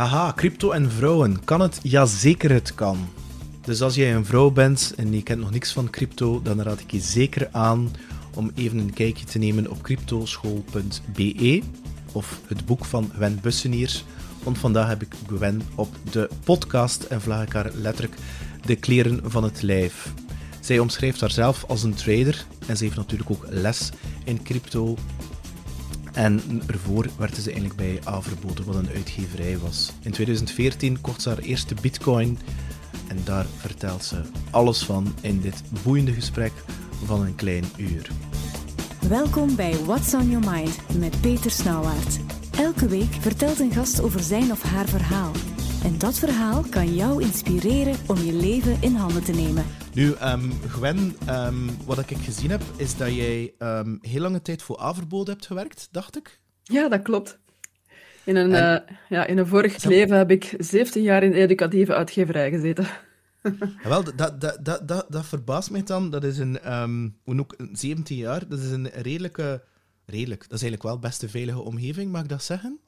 Haha, crypto en vrouwen. Kan het? Jazeker, het kan. Dus als jij een vrouw bent en je kent nog niks van crypto, dan raad ik je zeker aan om even een kijkje te nemen op cryptoschool.be of het boek van Gwen Busseniers. Want vandaag heb ik Gwen op de podcast en vraag ik haar letterlijk de kleren van het lijf. Zij omschrijft haarzelf als een trader en ze heeft natuurlijk ook les in crypto en ervoor werd ze eigenlijk bij Averboden, wat een uitgeverij was. In 2014 kocht ze haar eerste bitcoin en daar vertelt ze alles van in dit boeiende gesprek van een klein uur. Welkom bij What's on Your Mind met Peter Snauwaard. Elke week vertelt een gast over zijn of haar verhaal. En dat verhaal kan jou inspireren om je leven in handen te nemen. Nu, um, Gwen, um, wat ik gezien heb, is dat jij um, heel lange tijd voor Averboden hebt gewerkt, dacht ik? Ja, dat klopt. In een, en... uh, ja, in een vorig leven heb ik 17 jaar in educatieve uitgeverij gezeten. Wel, dat, dat, dat, dat, dat verbaast mij dan. Dat is een, um, ook 17 jaar, dat is een redelijke, redelijk, dat is eigenlijk wel best een veilige omgeving, mag ik dat zeggen?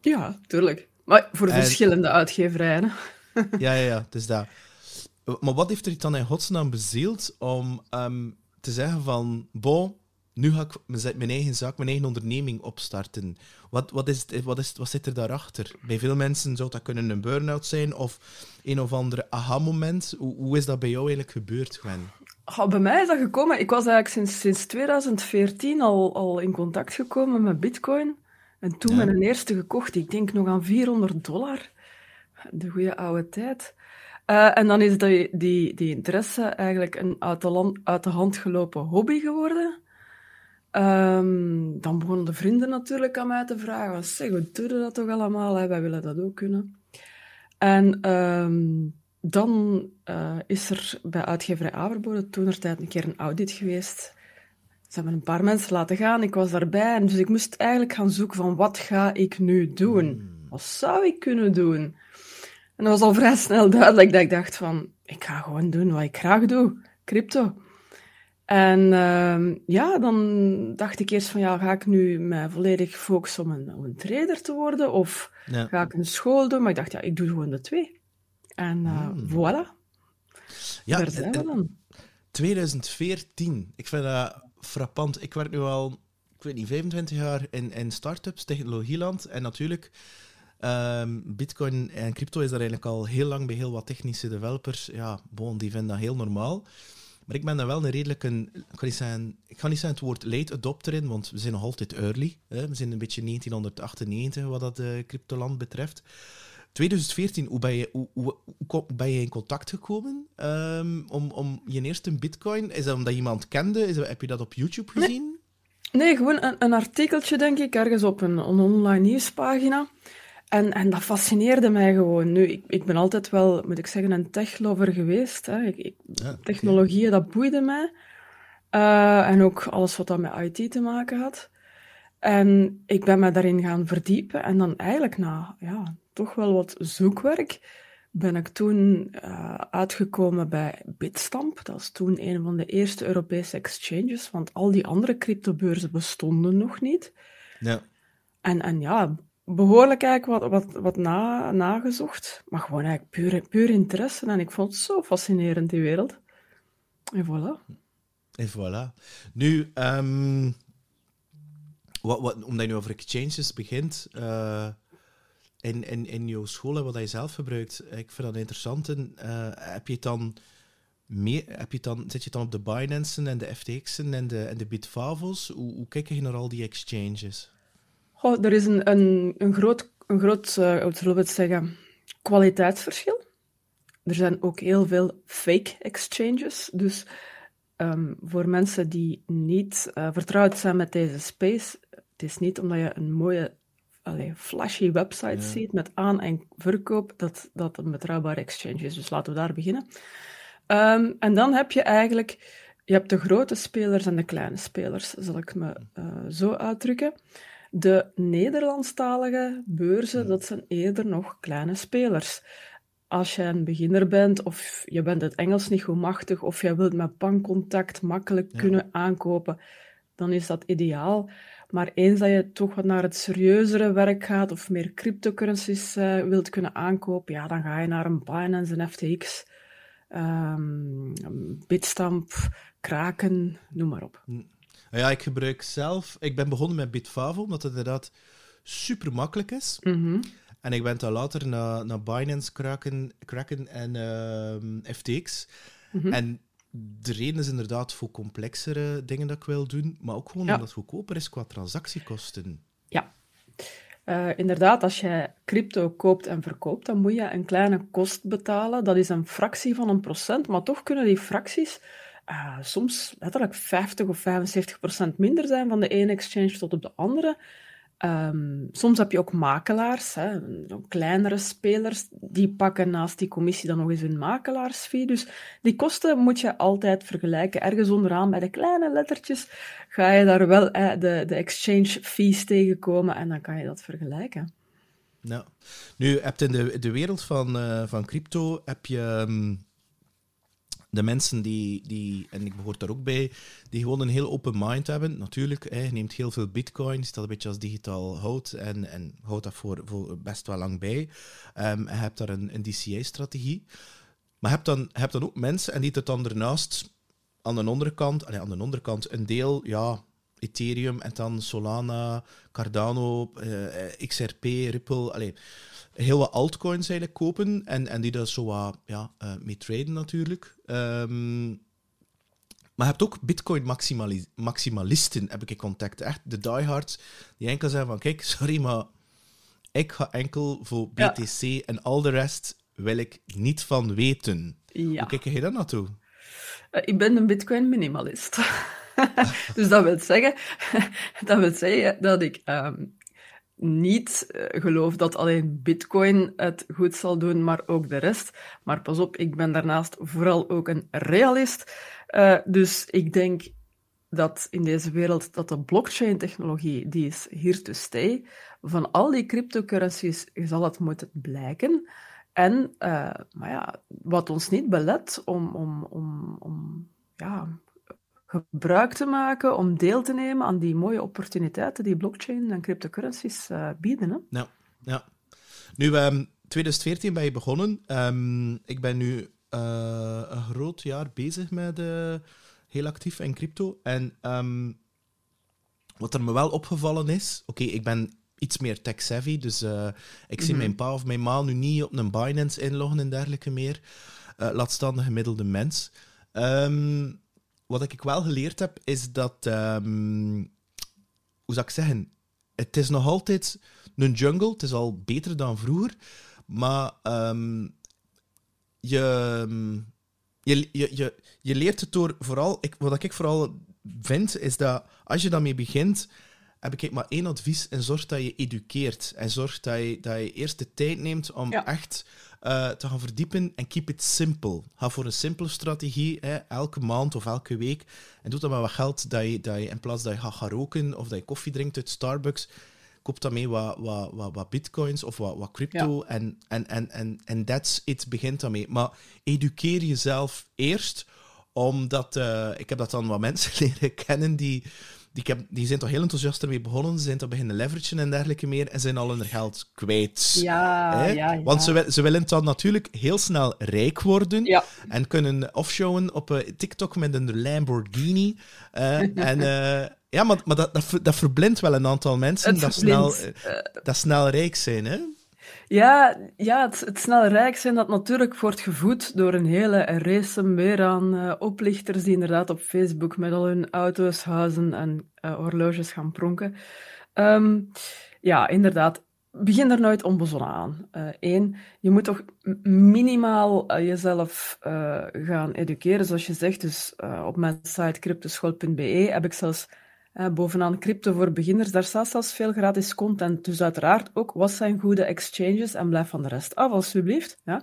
Ja, tuurlijk. Maar voor en... verschillende uitgeverijen. Ja, ja, ja, het is dat. Maar wat heeft er dan in godsnaam bezield om um, te zeggen van, bo, nu ga ik mijn eigen zaak, mijn eigen onderneming opstarten. Wat, wat, is het, wat, is, wat zit er daarachter? Bij veel mensen zou dat kunnen een burn-out zijn of een of andere aha-moment. Hoe, hoe is dat bij jou eigenlijk gebeurd, Gwen? Oh, bij mij is dat gekomen. Ik was eigenlijk sinds, sinds 2014 al, al in contact gekomen met Bitcoin. En toen ja. mijn eerste gekocht. Ik denk nog aan 400 dollar. De goede oude tijd. Uh, en dan is die, die, die interesse eigenlijk een uit de, land, uit de hand gelopen hobby geworden. Um, dan begonnen de vrienden natuurlijk aan mij te vragen: zeg, we doen dat toch allemaal? Hè? Wij willen dat ook kunnen. En um, dan uh, is er bij uitgeverij Averboden toen er tijd een keer een audit geweest. Ze hebben een paar mensen laten gaan, ik was daarbij. En dus ik moest eigenlijk gaan zoeken van wat ga ik nu doen? Hmm. Wat zou ik kunnen doen? En dat was al vrij snel duidelijk dat ik dacht van, ik ga gewoon doen wat ik graag doe, crypto. En uh, ja, dan dacht ik eerst van, ja, ga ik nu mij volledig focussen om een, om een trader te worden? Of ja. ga ik een school doen? Maar ik dacht, ja, ik doe gewoon de twee. En uh, hmm. voilà. Ja, Daar zijn we dan. 2014. Ik vind dat frappant. Ik werk nu al, ik weet niet, 25 jaar in, in start-ups, technologieland. En natuurlijk Um, Bitcoin en crypto is daar eigenlijk al heel lang bij heel wat technische developers. Ja, bon, die vinden dat heel normaal. Maar ik ben daar wel een redelijk een, ik ga niet zeggen, ik ga niet zeggen het woord late adopter in, want we zijn nog altijd early. Hè. We zijn een beetje 1998 wat dat uh, cryptoland betreft. 2014, hoe ben je, hoe, hoe, hoe ben je in contact gekomen um, om, om je eerste bitcoin? Is dat omdat je iemand kende? Is dat, heb je dat op YouTube gezien? Nee, nee gewoon een, een, artikeltje, denk ik, ergens op een, een online nieuwspagina. En, en dat fascineerde mij gewoon. Nu, ik, ik ben altijd wel, moet ik zeggen, een techlover geweest. Hè. Ik, ik, ja, technologieën, dat boeide mij. Uh, en ook alles wat dat met IT te maken had. En ik ben me daarin gaan verdiepen. En dan eigenlijk na ja, toch wel wat zoekwerk ben ik toen uh, uitgekomen bij Bitstamp. Dat is toen een van de eerste Europese exchanges, want al die andere cryptobeurzen bestonden nog niet. Ja. En, en ja, behoorlijk eigenlijk wat, wat, wat na, nagezocht. Maar gewoon eigenlijk puur, puur interesse. En ik vond het zo fascinerend, die wereld. En voilà. En voilà. Nu, um, wat, wat, omdat je nu over exchanges begint, uh, in, in, in jouw school wat je zelf gebruikt, ik vind dat interessant. En, uh, heb je dan... Meer, heb je dan, zit je dan op de Binance'en en de FTX'en en de, en de Bitfavos? Hoe, hoe kijk je naar al die exchanges? Er is een, een, een groot, een groot uh, hoe zullen we het zeggen, kwaliteitsverschil. Er zijn ook heel veel fake exchanges. Dus um, voor mensen die niet uh, vertrouwd zijn met deze space, het is niet omdat je een mooie, flashy website ja. ziet met aan- en verkoop, dat dat een betrouwbare exchange is. Dus laten we daar beginnen. Um, en dan heb je eigenlijk, je hebt de grote spelers en de kleine spelers, zal ik me uh, zo uitdrukken. De Nederlandstalige beurzen, dat zijn eerder nog kleine spelers. Als je een beginner bent of je bent het Engels niet goed machtig of je wilt met bankcontact makkelijk ja. kunnen aankopen, dan is dat ideaal. Maar eens dat je toch wat naar het serieuzere werk gaat of meer cryptocurrencies uh, wilt kunnen aankopen, ja, dan ga je naar een Binance, een FTX, um, Bitstamp, Kraken, noem maar op. Hm. Ja, ik gebruik zelf... Ik ben begonnen met Bitfavo, omdat het inderdaad super makkelijk is. Mm En ik ben dan later naar, naar Binance, Kraken, Kraken en uh, FTX. -hmm. En de reden is inderdaad voor complexere dingen dat ik wil doen, maar ook gewoon omdat het goedkoper is qua transactiekosten. Ja. Uh, inderdaad, als je crypto koopt en verkoopt, dan moet je een kleine kost betalen. Dat is een fractie van een procent, maar toch kunnen die fracties uh, soms letterlijk 50 of 75 procent minder zijn van de ene exchange tot op de andere. Um, soms heb je ook makelaars, hè, kleinere spelers, die pakken naast die commissie dan nog eens een makelaarsfee. Dus die kosten moet je altijd vergelijken. Ergens onderaan bij de kleine lettertjes ga je daar wel de, de exchange fees tegenkomen en dan kan je dat vergelijken. Nou, nu heb je in de, de wereld van, uh, van crypto heb je um, de mensen die, die, en ik behoor daar ook bij, die gewoon een heel open mind hebben. Natuurlijk, hè, je neemt heel veel bitcoins, dat een beetje als digitaal hout en, en houdt dat voor, voor best wel lang bij. Um, je hebt daar een, een DCA-strategie. Maar je hebt dan, hebt dan ook mensen, en die het dan daarnaast aan de onderkant, allez, aan de onderkant een deel, ja, Ethereum en dan Solana, Cardano, uh, XRP, Ripple, allez, heel wat altcoins eigenlijk kopen en, en die daar zo wat ja, uh, mee traden natuurlijk. Um, maar je hebt ook bitcoin maximalisten, heb ik in contact. Echt de diehards die enkel zeggen van, kijk, sorry, maar ik ga enkel voor BTC en al de rest wil ik niet van weten. Ja. Hoe kijk je daar naartoe? Uh, ik ben een bitcoin minimalist. dus dat wil zeggen, dat wil zeggen dat ik um, niet uh, geloof dat alleen Bitcoin het goed zal doen, maar ook de rest. Maar pas op, ik ben daarnaast vooral ook een realist. Uh, dus ik denk dat in deze wereld dat de blockchain-technologie, die is here to stay. Van al die cryptocurrencies zal het moeten blijken. En, uh, maar ja, wat ons niet belet om, om, om, om ja, gebruik te maken om deel te nemen aan die mooie opportuniteiten die blockchain en cryptocurrencies uh, bieden. Hè? Ja, ja. Nu, um, 2014 ben je begonnen. Um, ik ben nu uh, een groot jaar bezig met uh, heel actief in crypto. En um, wat er me wel opgevallen is, oké, okay, ik ben iets meer tech-savvy, dus ik zie mm -hmm. mijn pa of mijn ma nu niet op een Binance inloggen en dergelijke meer. laat staan de gemiddelde mens. Um, wat ik wel geleerd heb, is dat... Um, hoe zou ik zeggen? Het is nog altijd een jungle. Het is al beter dan vroeger. Maar um, je, je, je, je, je leert het door vooral... Ik, wat ik vooral vind, is dat als je daarmee begint heb ik maar één advies en zorg dat je edukeert. En zorg dat je, dat je eerst de tijd neemt om ja. echt uh, te gaan verdiepen en keep it simple. Ga voor een simpele strategie, hè, elke maand of elke week. En doe dat met wat geld dat je, dat je in plaats dat je gaat gaan roken of dat je koffie drinkt uit Starbucks, koop daarmee wat, wat, wat, wat bitcoins of wat, wat crypto. Ja. En, en, en, en, en that's it, begint daarmee. Maar educeer jezelf eerst, omdat uh, ik heb dat dan wat mensen leren kennen die die, heb, die zijn toch heel enthousiast ermee begonnen. Ze zijn toch beginnen leveragen en dergelijke meer. En zijn al hun geld kwijt. Ja, ja, ja. Want ze, ze willen dan natuurlijk heel snel rijk worden. Ja. En kunnen offshowen op uh, TikTok met een Lamborghini. Uh, en... Uh, ja, maar, maar dat, dat, dat verblindt wel een aantal mensen dat snel, dat snel rijk zijn, hè? Ja, ja het, het snel rijk zijn dat natuurlijk wordt gevoed door een hele race meer aan uh, oplichters die inderdaad op Facebook met al hun auto's, huizen en uh, horloges gaan pronken. Um, ja, inderdaad. Begin er nooit onbezonnen aan. Eén, uh, je moet toch minimaal jezelf gaan educeren, zoals je zegt. Dus op mijn site cryptoschool.be heb ik zelfs uh, bovenaan crypto voor beginners, daar staat zelfs veel gratis content. Dus uiteraard ook, wat zijn goede exchanges en blijf van de rest af, alsjeblieft. Ja.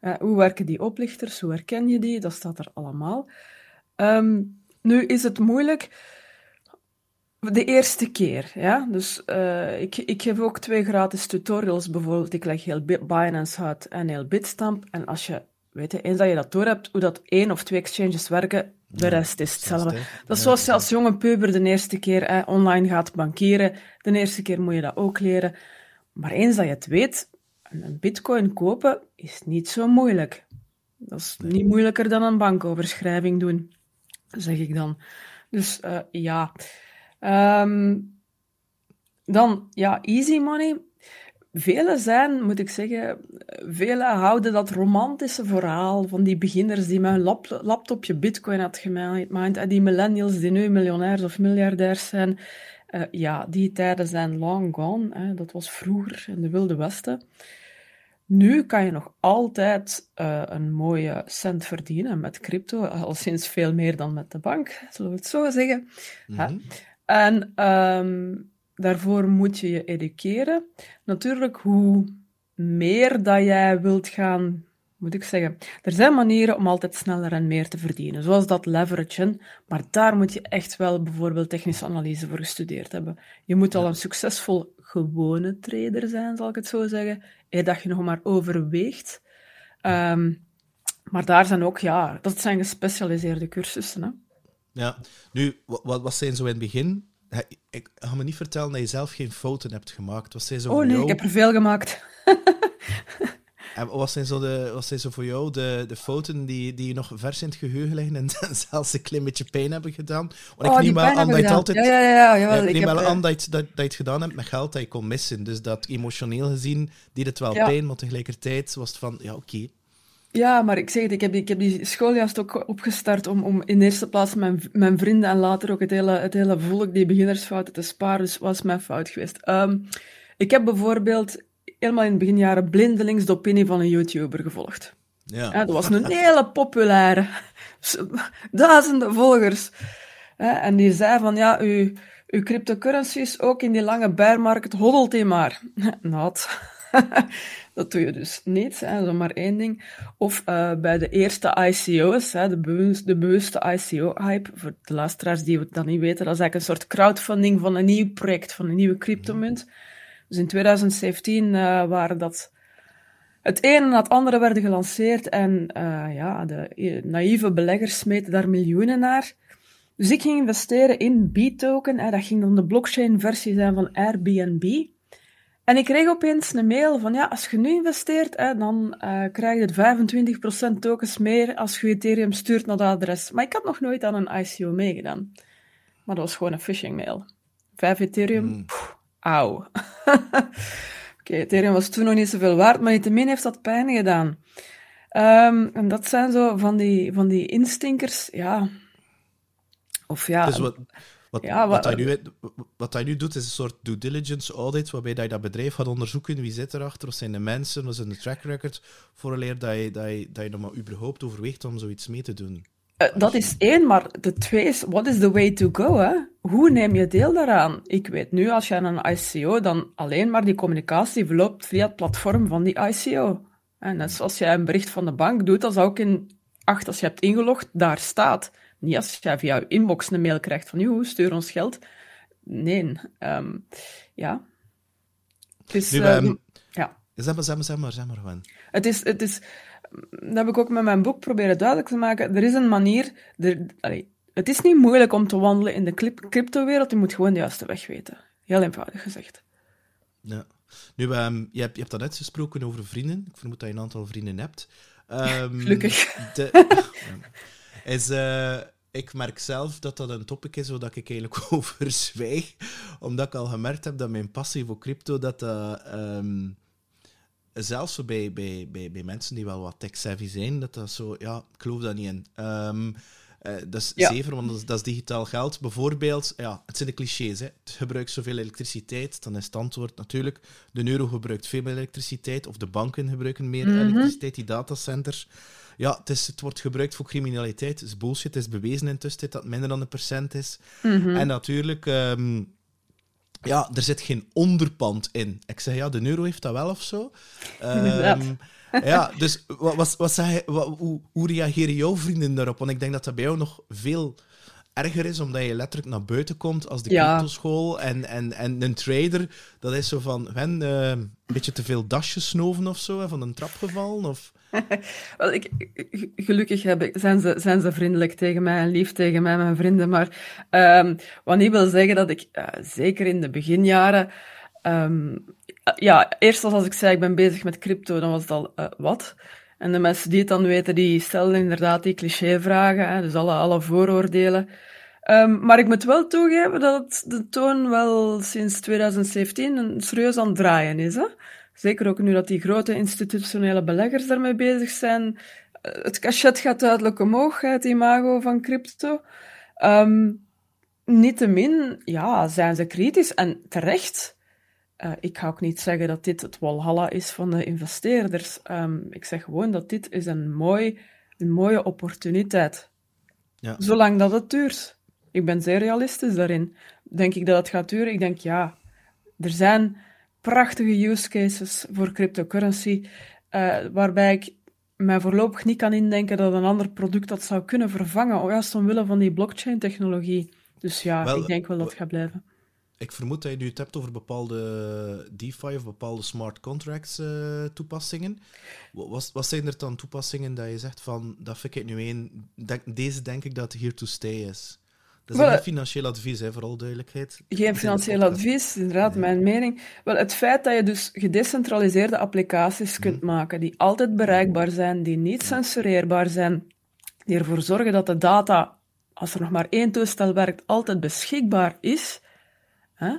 Uh, hoe werken die oplichters, hoe herken je die, dat staat er allemaal. Um, nu is het moeilijk de eerste keer. Ja? Dus uh, ik, ik geef ook twee gratis tutorials, bijvoorbeeld ik leg heel Binance uit en heel Bitstamp. En als je weet eens dat je dat door hebt, hoe dat één of twee exchanges werken, de rest is hetzelfde. Dat is zoals je als jonge puber de eerste keer hè, online gaat bankieren. De eerste keer moet je dat ook leren. Maar eens dat je het weet, een bitcoin kopen is niet zo moeilijk. Dat is niet moeilijker dan een bankoverschrijving doen, zeg ik dan. Dus uh, ja. Um, dan, ja, easy money. Velen zijn, moet ik zeggen, velen houden dat romantische verhaal van die beginners die met een lap laptopje bitcoin had en die millennials die nu miljonairs of miljardairs zijn. Uh, ja, die tijden zijn long gone. Hè. Dat was vroeger in de Wilde Westen. Nu kan je nog altijd uh, een mooie cent verdienen met crypto, al sinds veel meer dan met de bank, zullen we het zo zeggen. Mm -hmm. En um, daarvoor moet je je educeren. Natuurlijk, hoe meer dat jij wilt gaan, moet ik zeggen, er zijn manieren om altijd sneller en meer te verdienen, zoals dat leveragen, maar daar moet je echt wel bijvoorbeeld technische analyse voor gestudeerd hebben. Je moet al een succesvol gewone trader zijn, zal ik het zo zeggen, eer dat je nog maar overweegt. Um, maar daar zijn ook, ja, dat zijn gespecialiseerde cursussen. Hè? Ja, nu, wat, wat zijn zo in het begin ik ga me niet vertellen dat je zelf geen fouten hebt gemaakt. Wat zijn zo oh nee, ik heb er veel gemaakt. en wat zijn zo, de, wat zijn zo voor jou de, de fouten die, die je nog vers in het geheugen liggen en zelfs een klein beetje pijn hebben gedaan? Want oh, ik neem wel aan dat je altijd... Ja, ja, ja. ja, ik neem wel aan dat je, dat, dat je het gedaan hebt met geld dat je kon missen. Dus dat emotioneel gezien deed het wel pijn, maar tegelijkertijd was het van, ja oké, ja, maar ik zeg het, ik heb, ik heb die school juist ook opgestart om, om in eerste plaats mijn, mijn vrienden en later ook het hele, het hele volk die beginnersfouten te sparen. Dus was mijn fout geweest. Um, ik heb bijvoorbeeld helemaal in het beginjaren blindelings de opinie van een YouTuber gevolgd. Ja. ja dat was een hele populaire, duizenden volgers. En die zei van, ja, uw, uw cryptocurrencies ook in die lange bearmarkt, hoddelt die maar. Not. Dat doe je dus niet, hè, dat is maar één ding. Of uh, bij de eerste ICO's, hè, de, bewust, de bewuste ICO-hype, voor de luisteraars die het dan niet weten, dat is eigenlijk een soort crowdfunding van een nieuw project, van een nieuwe cryptomunt. Dus in 2017 uh, eh, waren dat het ene en het andere werden gelanceerd en uh, ja, de naïeve beleggers smeten daar miljoenen naar. Dus ik ging investeren in B-token, dat ging dan de blockchain-versie zijn van Airbnb. En ik kreeg opeens een mail van, ja, als je nu investeert, hè, dan uh, krijg je 25% tokens meer als je Ethereum stuurt naar dat adres. Maar ik had nog nooit aan een ICO meegedaan. Maar dat was gewoon een phishing mail. 5 Ethereum, mm. auw. Oké, Ethereum was toen nog niet zoveel waard, maar niettemin heeft dat pijn gedaan. Um, en dat zijn zo van die, van die instinkers, ja. Of ja... Dus wat, wat, ja, wat, hij nu, wat hij nu doet, is een soort due diligence audit, waarbij hij dat bedrijf gaat onderzoeken. Wie zit erachter? Wat zijn de mensen? Wat zijn de track record? Vooraleer dat je, dat je, dat je nog maar überhaupt overweegt om zoiets mee te doen. Uh, dat is één, maar de twee is, what is the way to go? Hè? Hoe neem je deel daaraan? Ik weet nu, als je aan een ICO, dan alleen maar die communicatie verloopt via het platform van die ICO. En net zoals jij een bericht van de bank doet, dat zou ook in acht, als je hebt ingelogd, daar staat. Niet als je via je inbox een mail krijgt van, joh, stuur ons geld. Nee. Um, ja. Dus, nu, um, ja. Zeg maar, zeg maar, zeg maar, zeg maar gewoon. Het is, het is, dat heb ik ook met mijn boek proberen duidelijk te maken. Er is een manier, er, allee, het is niet moeilijk om te wandelen in de crypto-wereld, je moet gewoon de juiste weg weten. Heel eenvoudig gezegd. Ja. Nu, um, je, hebt, je hebt dat net gesproken over vrienden. Ik vermoed dat je een aantal vrienden hebt. Um, Gelukkig. De, is... Uh, ik merk zelf dat dat een topic is waar ik eigenlijk over zwijg. Omdat ik al gemerkt heb dat mijn passie voor crypto, dat dat... Um, zelfs bij, bij, bij, bij mensen die wel wat tech-savvy zijn, dat dat zo... Ja, ik geloof dat niet in. Um, uh, dat is ja. zeker, want dat is, dat is, digitaal geld. Bijvoorbeeld, ja, het zijn de clichés. Hè. Het gebruikt zoveel elektriciteit, dan is het antwoord natuurlijk. De euro gebruikt veel meer elektriciteit, of de banken gebruiken meer mm -hmm. elektriciteit, die datacenters. Ja, het, is, het wordt gebruikt voor criminaliteit. Het is bullshit. Het is bewezen intussen dat het minder dan een procent is. Mm -hmm. En natuurlijk, um, ja, er zit geen onderpand in. Ik zeg, ja, de euro heeft dat wel of zo. Um, ja, dus wat, wat, wat zeg wat, hoe, hoe reageren jouw vrienden daarop? Want ik denk dat dat bij jou nog veel erger is omdat je letterlijk naar buiten komt als de Ja. cryptoschool. En, en, en een trader, dat is zo van, Wen, eh, een beetje te veel dasjes snoven of zo, van een trap gevallen. Of... Wel, ik, gelukkig heb ik, zijn, ze, zijn ze vriendelijk tegen mij en lief tegen mij, mijn vrienden. Maar ehm, wat niet wil zeggen dat ik, eh, zeker in de beginjaren, ehm, eh, ja, eerst als ik zei ik ben bezig met crypto, dan was het al eh, wat. En de mensen die het dan weten, die stellen inderdaad die clichévragen, hè, dus alle, alle vooroordelen. Ehm, maar ik moet wel toegeven dat de toon wel sinds 2017 een serieus aan het draaien is. Hè? Zeker ook nu dat die grote institutionele beleggers daarmee bezig zijn. Eh, Het cachet gaat duidelijk omhoog, het imago van crypto. Ehm niettemin, ja, zijn ze kritisch en terecht. Eh, ik ga ook niet zeggen dat dit het walhalla is van de investeerders. Ehm, ik zeg gewoon dat dit is een, mooi, een mooie opportuniteit. Ja. Zolang dat het duurt. Ik ben zeer realistisch daarin. Denk ik dat het gaat duren? Ik denk ja. Er zijn prachtige use cases voor cryptocurrency, eh, waarbij ik mij voorlopig niet kan indenken dat een ander product dat zou kunnen vervangen, juist omwille van die blockchain-technologie. Dus ja, Wel, ik denk wel dat het gaat blijven. Ik vermoed dat je nu het hebt over bepaalde DeFi of bepaalde smart contracts eh, toepassingen. Wa- Wat, wat zijn er dan toepassingen dat je zegt van, dat vind ik nu één, deze denk ik dat here to stay is? Dat is Wel, niet financieel advies, hè, voor alle duidelijkheid. Geen financieel advies, inderdaad, mijn mening. Wel, het feit dat je dus gedecentraliseerde applicaties kunt maken, die altijd bereikbaar zijn, die niet censureerbaar zijn, die ervoor zorgen dat de data, als er nog maar één toestel werkt, altijd beschikbaar is. Hè?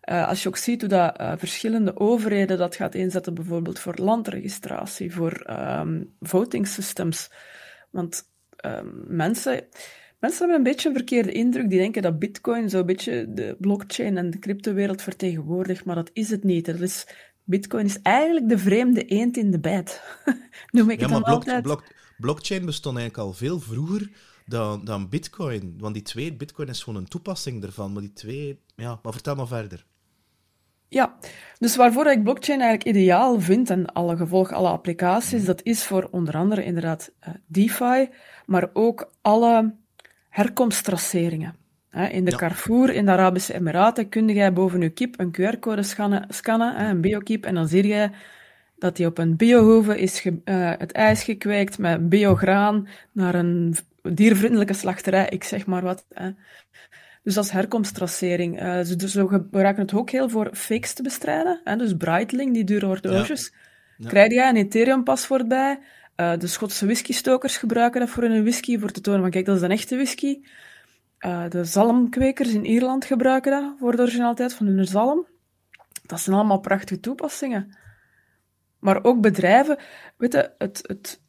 Eh, als je ook ziet hoe dat, eh, verschillende overheden dat gaat inzetten, bijvoorbeeld voor landregistratie, voor ehm, voting systems. Want ehm, mensen, mensen hebben een beetje een verkeerde indruk. Die denken dat bitcoin zo'n beetje de blockchain en de cryptowereld vertegenwoordigt, maar dat is het niet. Dat is, bitcoin is eigenlijk de vreemde eend in de bijt. Noem ik Ja, het maar dan blok- altijd. blok- blockchain bestond eigenlijk al veel vroeger dan, dan bitcoin. Want die twee, bitcoin is gewoon een toepassing ervan, maar die twee... Ja, maar vertel maar verder. Ja, dus waarvoor ik blockchain eigenlijk ideaal vind en alle gevolg, alle applicaties, dat is voor onder andere inderdaad eh, DeFi, maar ook alle herkomsttraceringen. In de Ja. Carrefour in de Arabische Emiraten kun jij boven je kip een QR-code scannen, scannen een biokip, en dan zie je dat die op een biohoeve is ge- eh, het ijs gekweekt met biograan naar een diervriendelijke slachterij, ik zeg maar wat. Hè. Dus dat is herkomsttracering. Eh, ze, dus ze gebruiken het ook heel voor fakes te bestrijden. Hè? Dus Breitling, die dure horloges. Ja. Krijg jij een Ethereum-paswoord bij. Eh, de Schotse whiskystokers gebruiken dat voor hun whisky, voor te tonen van kijk, dat is een echte whisky. Eh, de zalmkwekers in Ierland gebruiken dat voor de originaliteit van hun zalm. Dat zijn allemaal prachtige toepassingen. Maar ook bedrijven, weet je, het, het,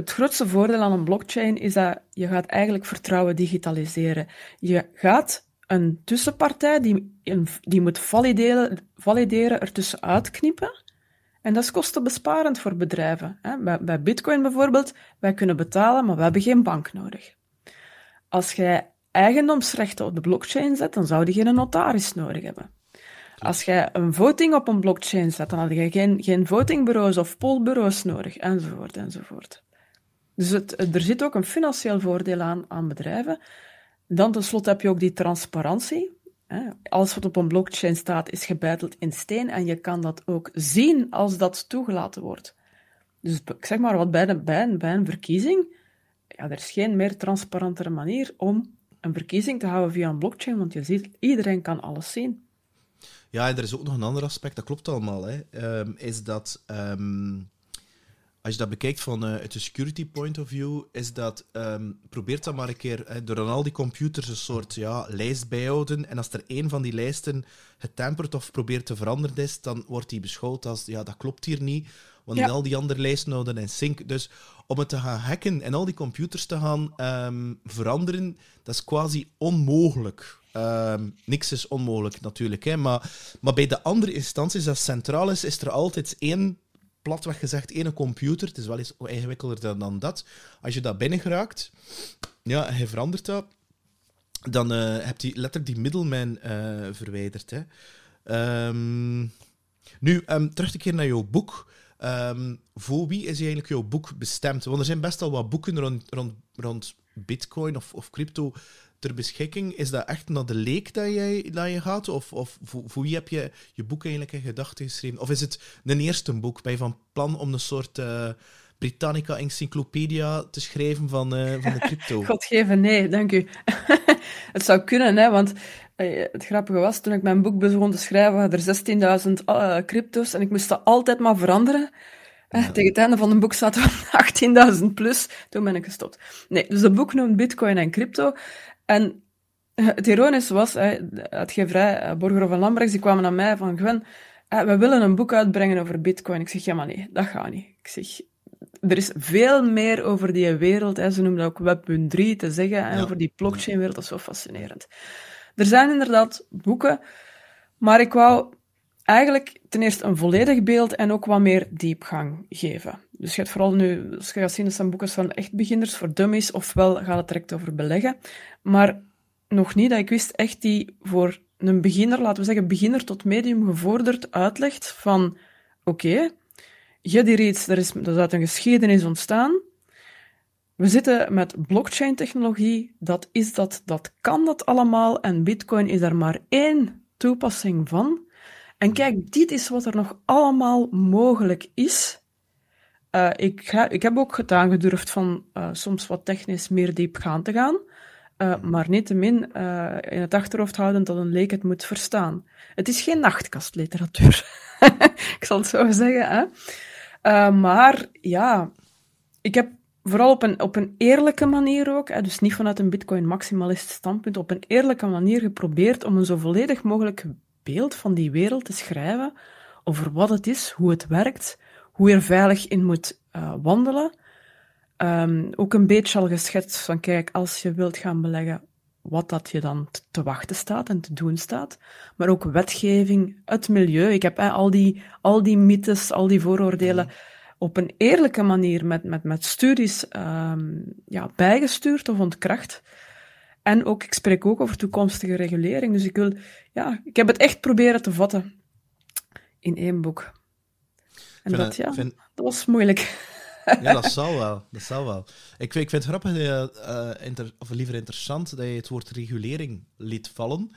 het grootste voordeel aan een blockchain is dat je gaat eigenlijk vertrouwen digitaliseren. Je gaat een tussenpartij die, die moet valideren, valideren ertussen uitknippen. En dat is kostenbesparend voor bedrijven. Bij, bij Bitcoin bijvoorbeeld, wij kunnen betalen, maar we hebben geen bank nodig. Als jij eigendomsrechten op de blockchain zet, dan zou je geen notaris nodig hebben. Als jij een voting op een blockchain zet, dan had je geen, geen votingbureaus of polbureaus nodig, enzovoort, enzovoort. Dus het, er zit ook een financieel voordeel aan, aan bedrijven. Dan tenslotte heb je ook die transparantie. Alles wat op een blockchain staat is gebeiteld in steen en je kan dat ook zien als dat toegelaten wordt. Dus ik zeg maar wat bij, de, bij een verkiezing, ja, er is geen meer transparantere manier om een verkiezing te houden via een blockchain, want je ziet, iedereen kan alles zien. Ja, en er is ook nog een ander aspect, dat klopt allemaal, hè, ehm, is dat ehm, als je dat bekijkt van eh, uit de security point of view, is dat ehm, probeert dat maar een keer hè, door aan al die computers een soort ja, lijst bijhouden. En als er één van die lijsten getemperd of probeert te veranderen is, dan wordt die beschouwd als ja, dat klopt hier niet. Want Ja. al die andere lijsten houden in sync. Dus om het te gaan hacken en al die computers te gaan ehm, veranderen, dat is quasi onmogelijk. Ehm, niks is onmogelijk natuurlijk, hè, maar, maar bij de andere instanties, dat centraal is, is er altijd één, platweg gezegd, één computer. Het is wel eens ingewikkelder dan, dat. Als je dat binnengeraakt, ja, je verandert dat, dan eh heb je letterlijk die middleman eh, verwijderd. Hè. Ehm, nu, ehm, terug te keer naar jouw boek. Ehm, voor wie is eigenlijk jouw boek bestemd? Want er zijn best wel wat boeken rond, rond, rond bitcoin of, of crypto ter beschikking? Is dat echt naar de leek dat, jij, dat je gaat? Of, of voor, wie heb je je boek eigenlijk in gedachten geschreven? Of is het een eerste boek? Ben je van plan om een soort uh, Britannica Encyclopedia te schrijven van, uh, van de crypto? God geven, nee, dank u. het zou kunnen, hè, want uh, het grappige was, toen ik mijn boek begon te schrijven, waren er 16.000 uh, crypto's en ik moest dat altijd maar veranderen. Ja. Tegen het einde van het boek zaten we 18.000 plus. Toen ben ik gestopt. Nee, dus het boek noemt Bitcoin en crypto. En het ironische was, uitgeverij eh, Borger van Lambrechts, die kwamen naar mij van Gwen, eh, we willen een boek uitbrengen over bitcoin. Ik zeg, ja maar nee, dat gaat niet. Ik zeg, er is veel meer over die wereld, hè. ze noemen dat ook Web.3 te zeggen, hè, over die blockchain-wereld, dat is zo fascinerend. Er zijn inderdaad boeken, maar ik wou eigenlijk ten eerste een volledig beeld en ook wat meer diepgang geven. Dus je hebt vooral nu, als je gaat zien, dat zijn boeken van echt beginners voor dummies, ofwel gaat het direct over beleggen. Maar nog niet dat ik wist echt die voor een beginner, laten we zeggen beginner tot medium gevorderd, uitlegt van oké, okay, je die reeds, er is, er is uit een geschiedenis ontstaan, we zitten met blockchain-technologie, dat is dat, dat kan dat allemaal, en bitcoin is er maar één toepassing van. En kijk, dit is wat er nog allemaal mogelijk is. Uh, ik, ga, ik heb ook het aangedurfd van uh, soms wat technisch meer diepgaan te gaan. Uh, maar niettemin uh, in het achterhoofd houden dat een leek het moet verstaan. Het is geen nachtkastliteratuur. ik zal het zo zeggen. Hè? Maar ja, ik heb vooral op een, op een eerlijke manier ook, hè, dus niet vanuit een bitcoin-maximalist standpunt, op een eerlijke manier geprobeerd om een zo volledig mogelijk beeld van die wereld te schrijven over wat het is, hoe het werkt, hoe je er veilig in moet uh, wandelen. Um, ook een beetje al geschetst van, kijk, als je wilt gaan beleggen, wat dat je dan te wachten staat en te doen staat. Maar ook wetgeving, het milieu. Ik heb eh, al, die, al die mythes, al die vooroordelen op een eerlijke manier met, met, met studies um, ja, bijgestuurd of ontkracht. En ook, ik spreek ook over toekomstige regulering. Dus ik wil, ja, ik heb het echt proberen te vatten in één boek. En dat, ja, vind... dat was moeilijk. Ja, dat zal wel. Dat zal wel. Ik, ik vind het grappig, uh, inter, of liever interessant, dat je het woord regulering liet vallen.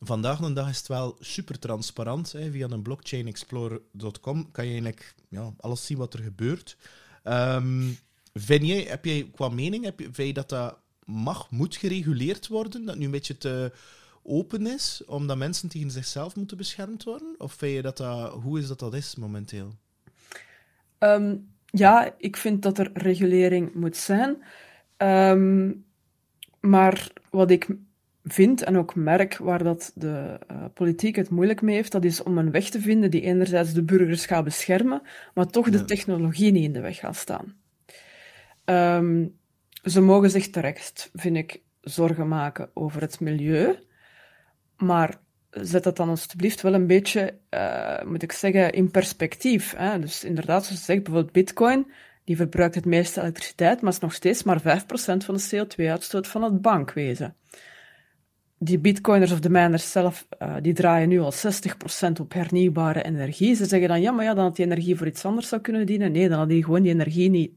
Vandaag de dag is het wel super transparant. Hè. Via een blockchainexplorer.com kan je eigenlijk ja, alles zien wat er gebeurt. Um, vind jij, heb jij qua mening, heb je, vind je dat dat mag, moet gereguleerd worden? Dat nu een beetje te open is, omdat mensen tegen zichzelf moeten beschermd worden? Of vind je dat dat, hoe is dat dat is momenteel? Um, ja, ik vind dat er regulering moet zijn. Um, maar wat ik vind en ook merk waar dat de uh, politiek het moeilijk mee heeft, dat is om een weg te vinden die enerzijds de burgers gaat beschermen, maar toch de technologie niet in de weg gaat staan. Um, ze mogen zich terecht, vind ik, zorgen maken over het milieu, maar zet dat dan alsjeblieft wel een beetje, uh, moet ik zeggen, in perspectief. Hè? Dus inderdaad, zoals je zegt, bijvoorbeeld Bitcoin, die verbruikt het meeste elektriciteit, maar is nog steeds maar 5% van de CO2-uitstoot van het bankwezen. Die bitcoiners of de miners zelf, uh, die draaien nu al 60% op hernieuwbare energie. Ze zeggen dan, ja, maar ja, dan had die energie voor iets anders zou kunnen dienen. Nee, dan had die gewoon die energie niet,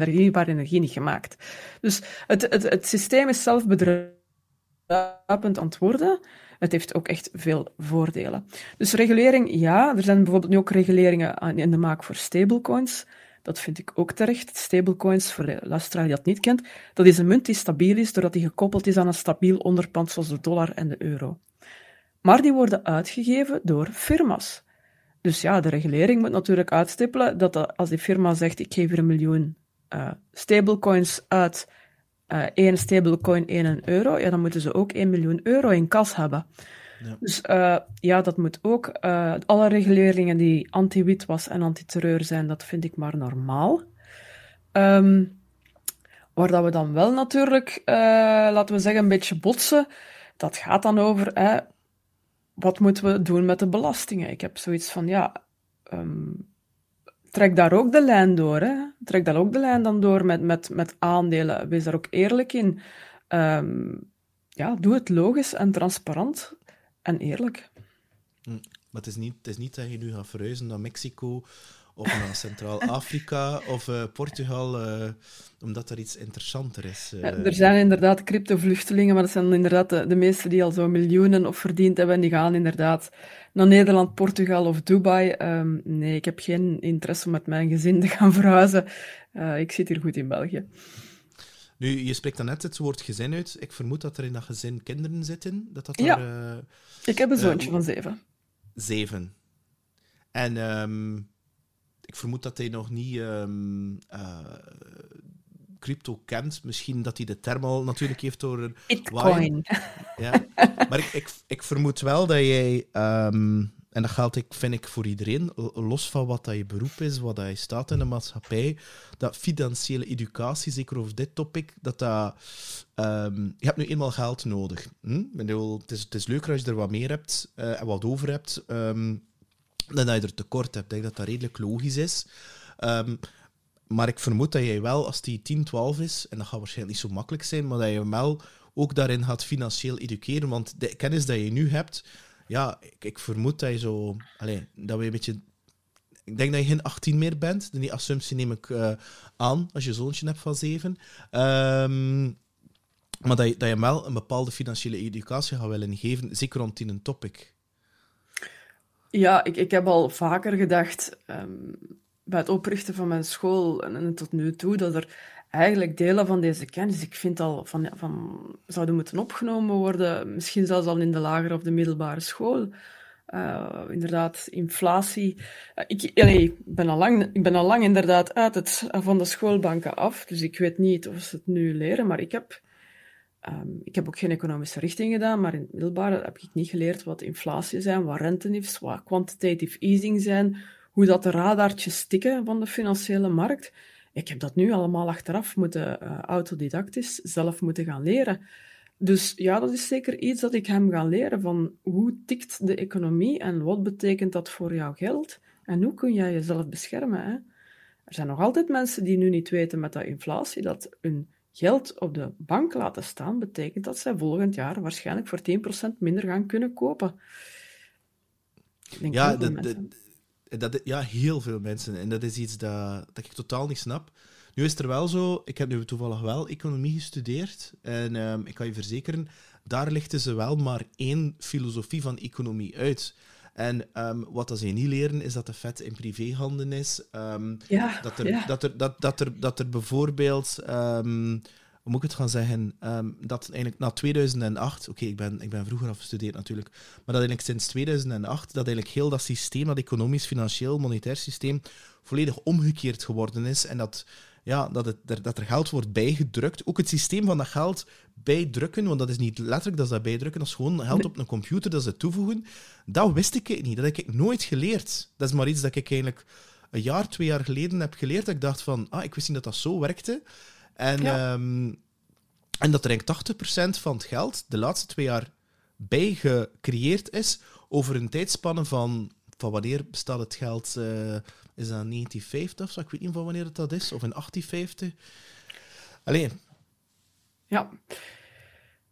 hernieuwbare energie niet gemaakt. Dus het, het, het systeem is zelf bedruipend antwoorden. Het heeft ook echt veel voordelen. Dus regulering, ja. Er zijn bijvoorbeeld nu ook reguleringen in de maak voor stablecoins. Dat vind ik ook terecht. Stablecoins, voor de luisteraar die dat niet kent, dat is een munt die stabiel is doordat die gekoppeld is aan een stabiel onderpand zoals de dollar en de euro. Maar die worden uitgegeven door firma's. Dus ja, de regulering moet natuurlijk uitstippelen dat als die firma zegt ik geef hier een miljoen uh, stablecoins uit uh, één stablecoin 1 euro, ja, dan moeten ze ook 1 miljoen euro in kas hebben. Ja. Dus uh, ja, dat moet ook. Uh, alle reguleringen die anti-witwas en anti-terreur zijn, dat vind ik maar normaal. Um, waar dat we dan wel natuurlijk, laten we zeggen, een beetje botsen, dat gaat dan over hè, wat moeten we doen met de belastingen. Ik heb zoiets van, ja, um, trek daar ook de lijn door. Hè. Trek daar ook de lijn dan door met, met, met aandelen. Wees daar ook eerlijk in. Um, ja, doe het logisch en transparant en eerlijk. Hm. Maar het is, niet, het is niet dat je nu gaat verhuizen naar Mexico of naar Centraal-Afrika of uh, Portugal, uh, omdat er iets interessanter is. Ja, er zijn inderdaad crypto-vluchtelingen, maar dat zijn inderdaad de, de meeste die al zo miljoenen of verdiend hebben. Die gaan inderdaad naar Nederland, Portugal of Dubai. Um, nee, ik heb geen interesse om met mijn gezin te gaan verhuizen. Ik zit hier goed in België. Nu, je spreekt dan net het woord gezin uit. Ik vermoed dat er in dat gezin kinderen zitten. Dat dat ja, daar, ik heb een zoontje van zeven. Zeven. En um, ik vermoed dat hij nog niet um, uh, crypto kent. Misschien dat hij de term al natuurlijk heeft door... Bitcoin. Ja. Maar ik, ik, ik vermoed wel dat jij... Um, en dat geldt, ik, vind ik, voor iedereen, los van wat dat je beroep is, wat dat je staat in de maatschappij, dat financiële educatie, zeker over dit topic, dat dat... Um, je hebt nu eenmaal geld nodig. Hm? Ik bedoel, het, is, het is leuker als je er wat meer hebt uh, en wat over hebt, um, dat je er tekort hebt. Ik denk dat dat redelijk logisch is. Um, maar ik vermoed dat jij wel, als die 10, 12 is, en dat gaat waarschijnlijk niet zo makkelijk zijn, maar dat je wel ook daarin gaat financieel educeren. Want de kennis die je nu hebt, ja, ik, ik vermoed dat je zo... Allez, dat we een beetje... Ik denk dat je geen 18 meer bent. Die assumptie neem ik uh, aan, als je zoontje hebt van 7. Um, maar dat je, dat je wel een bepaalde financiële educatie gaat willen geven, zeker rond in een topic. Ja, ik, ik heb al vaker gedacht, um, bij het oprichten van mijn school en, tot nu toe, dat er eigenlijk delen van deze kennis, ik vind al van, van zouden moeten opgenomen worden, misschien zelfs al in de lagere of de middelbare school. Uh, inderdaad, inflatie. Uh, ik, ben al lang, ik ben al lang inderdaad uit het, van de schoolbanken af, dus ik weet niet of ze het nu leren, maar ik heb, um, ik heb ook geen economische richting gedaan, maar in het middelbare heb ik niet geleerd wat inflatie zijn, wat rente is, wat quantitative easing zijn, hoe dat de radartjes tikken van de financiële markt. Ik heb dat nu allemaal achteraf moeten uh, autodidactisch zelf moeten gaan leren. Dus ja, dat is zeker iets dat ik hem ga leren van hoe tikt de economie en wat betekent dat voor jouw geld en hoe kun jij jezelf beschermen. Hè? Er zijn nog altijd mensen die nu niet weten met dat inflatie dat hun geld op de bank laten staan betekent dat zij volgend jaar waarschijnlijk voor 10% minder gaan kunnen kopen. Ja, de, dat, ja, heel veel mensen. En dat is iets dat, dat ik totaal niet snap. Nu is er wel zo, ik heb nu toevallig wel economie gestudeerd. En um, ik kan je verzekeren, daar lichten ze wel maar één filosofie van economie uit. En um, wat dat ze niet leren, is dat de vet in privéhanden is. Um, ja, dat, er, ja. dat, er, dat, dat, er, dat er bijvoorbeeld hoe moet ik het gaan zeggen, dat eigenlijk na 2008, oké, okay, ik, ben, ik ben vroeger afgestudeerd natuurlijk, maar dat eigenlijk sinds 2008, dat eigenlijk heel dat systeem, dat economisch, financieel, monetair systeem, volledig omgekeerd geworden is en dat, ja, dat, het, dat er geld wordt bijgedrukt. Ook het systeem van dat geld bijdrukken, want dat is niet letterlijk dat ze dat bijdrukken, dat is gewoon geld op een computer dat ze toevoegen. Dat wist ik niet, dat heb ik nooit geleerd. Dat is maar iets dat ik eigenlijk een jaar, twee jaar geleden heb geleerd, dat ik dacht van, ah, ik wist niet dat dat zo werkte. En, ja. um, en dat er eigenlijk 80% van het geld de laatste twee jaar bijgecreëerd is over een tijdspanne van, van wanneer bestaat het geld? Uh, is dat 1950 of zo? Ik weet niet van wanneer het dat is. Of in 1850. Alleen. Ja.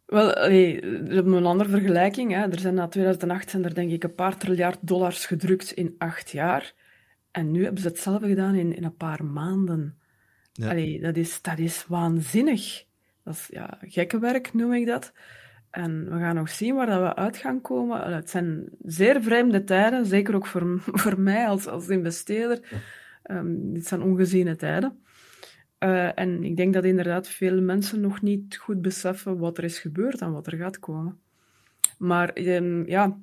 Wel, allee, een andere vergelijking. Hè. Er zijn na 2008 zijn er denk ik een paar triljard dollars gedrukt in acht jaar. En nu hebben ze hetzelfde gedaan in, in een paar maanden. Ja. Allee, dat, is, dat is waanzinnig. Dat is ja, gekke werk, noem ik dat. En we gaan nog zien waar dat we uit gaan komen. Het zijn zeer vreemde tijden, zeker ook voor, voor mij als, als investeerder. Um, dit zijn ongeziene tijden. Uh, en ik denk dat inderdaad veel mensen nog niet goed beseffen wat er is gebeurd en wat er gaat komen. Maar um, ja,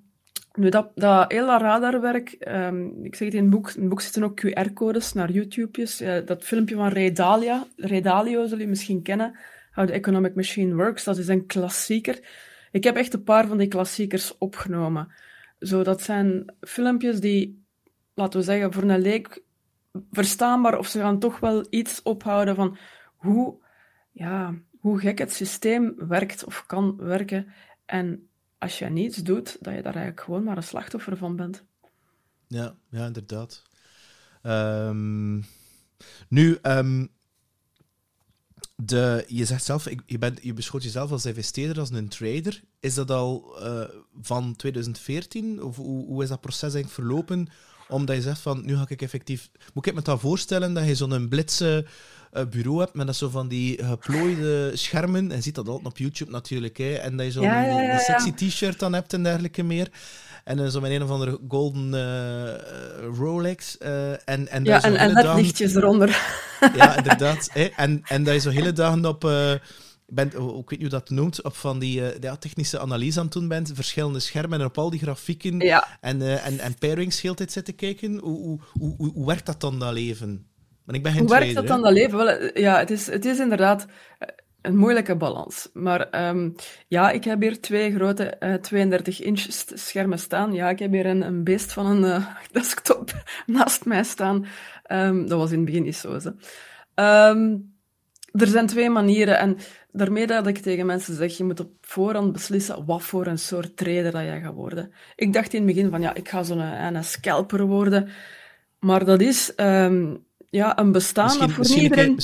nu, dat, dat hele radarwerk, um, ik zeg het in het boek, in het boek zitten ook QR-codes naar YouTube's. Uh, dat filmpje van Ray, Dalia, Ray Dalio zul je misschien kennen, How the Economic Machine Works, dat is een klassieker. Ik heb echt een paar van die klassiekers opgenomen. Zo, dat zijn filmpjes die, laten we zeggen, voor een leek verstaanbaar, of ze gaan toch wel iets ophouden van hoe, ja, hoe gek het systeem werkt of kan werken. En als je niets doet, dat je daar eigenlijk gewoon maar een slachtoffer van bent. Ja, ja inderdaad. Um, nu, um, de, je zegt zelf, je, bent, je beschouwt jezelf als investeerder, als een trader. Is dat al uh, van 2014? Of hoe, hoe is dat proces eigenlijk verlopen Omdat je zegt van, nu ga ik effectief... Moet ik me dat voorstellen, dat je zo'n blitse uh, bureau hebt met dat zo van die geplooide schermen. En je ziet dat altijd op YouTube natuurlijk. Hè, en dat je zo'n Ja, ja, ja, ja. sexy t-shirt dan hebt en dergelijke meer. En dan zo met een of andere golden eh, Rolex. eh, en, en, dat Ja, en, en het dagen- lichtjes eronder. Ja, inderdaad. hè. En, en dat je zo hele dagen op... eh, bent, oh, ik weet niet hoe dat noemt, op van die eh, ja, technische analyse aan het doen bent, verschillende schermen en op al die grafieken Ja, en, eh en, en pairings heel tijd zitten kijken. Hoe, hoe, hoe, hoe, werkt dat dan, dat leven? Want ik ben geen Hoe werkt dat dan, dat leven? Wel, eh, ja, het is, het is inderdaad eh, een moeilijke balans. Maar ehm, ja, ik heb hier twee grote eh, 32-inch schermen staan. Ja, ik heb hier een, een beest van een eh, desktop naast mij staan. Ehm, dat was in het begin niet zo. Ehm, er zijn twee manieren. En daarmee dat ik tegen mensen zeg, je moet op voorhand beslissen wat voor een soort trader dat jij gaat worden. Ik dacht in het begin van, ja, ik ga zo'n een, een scalper worden. Maar dat is ja, een bestaan dat voor iedereen...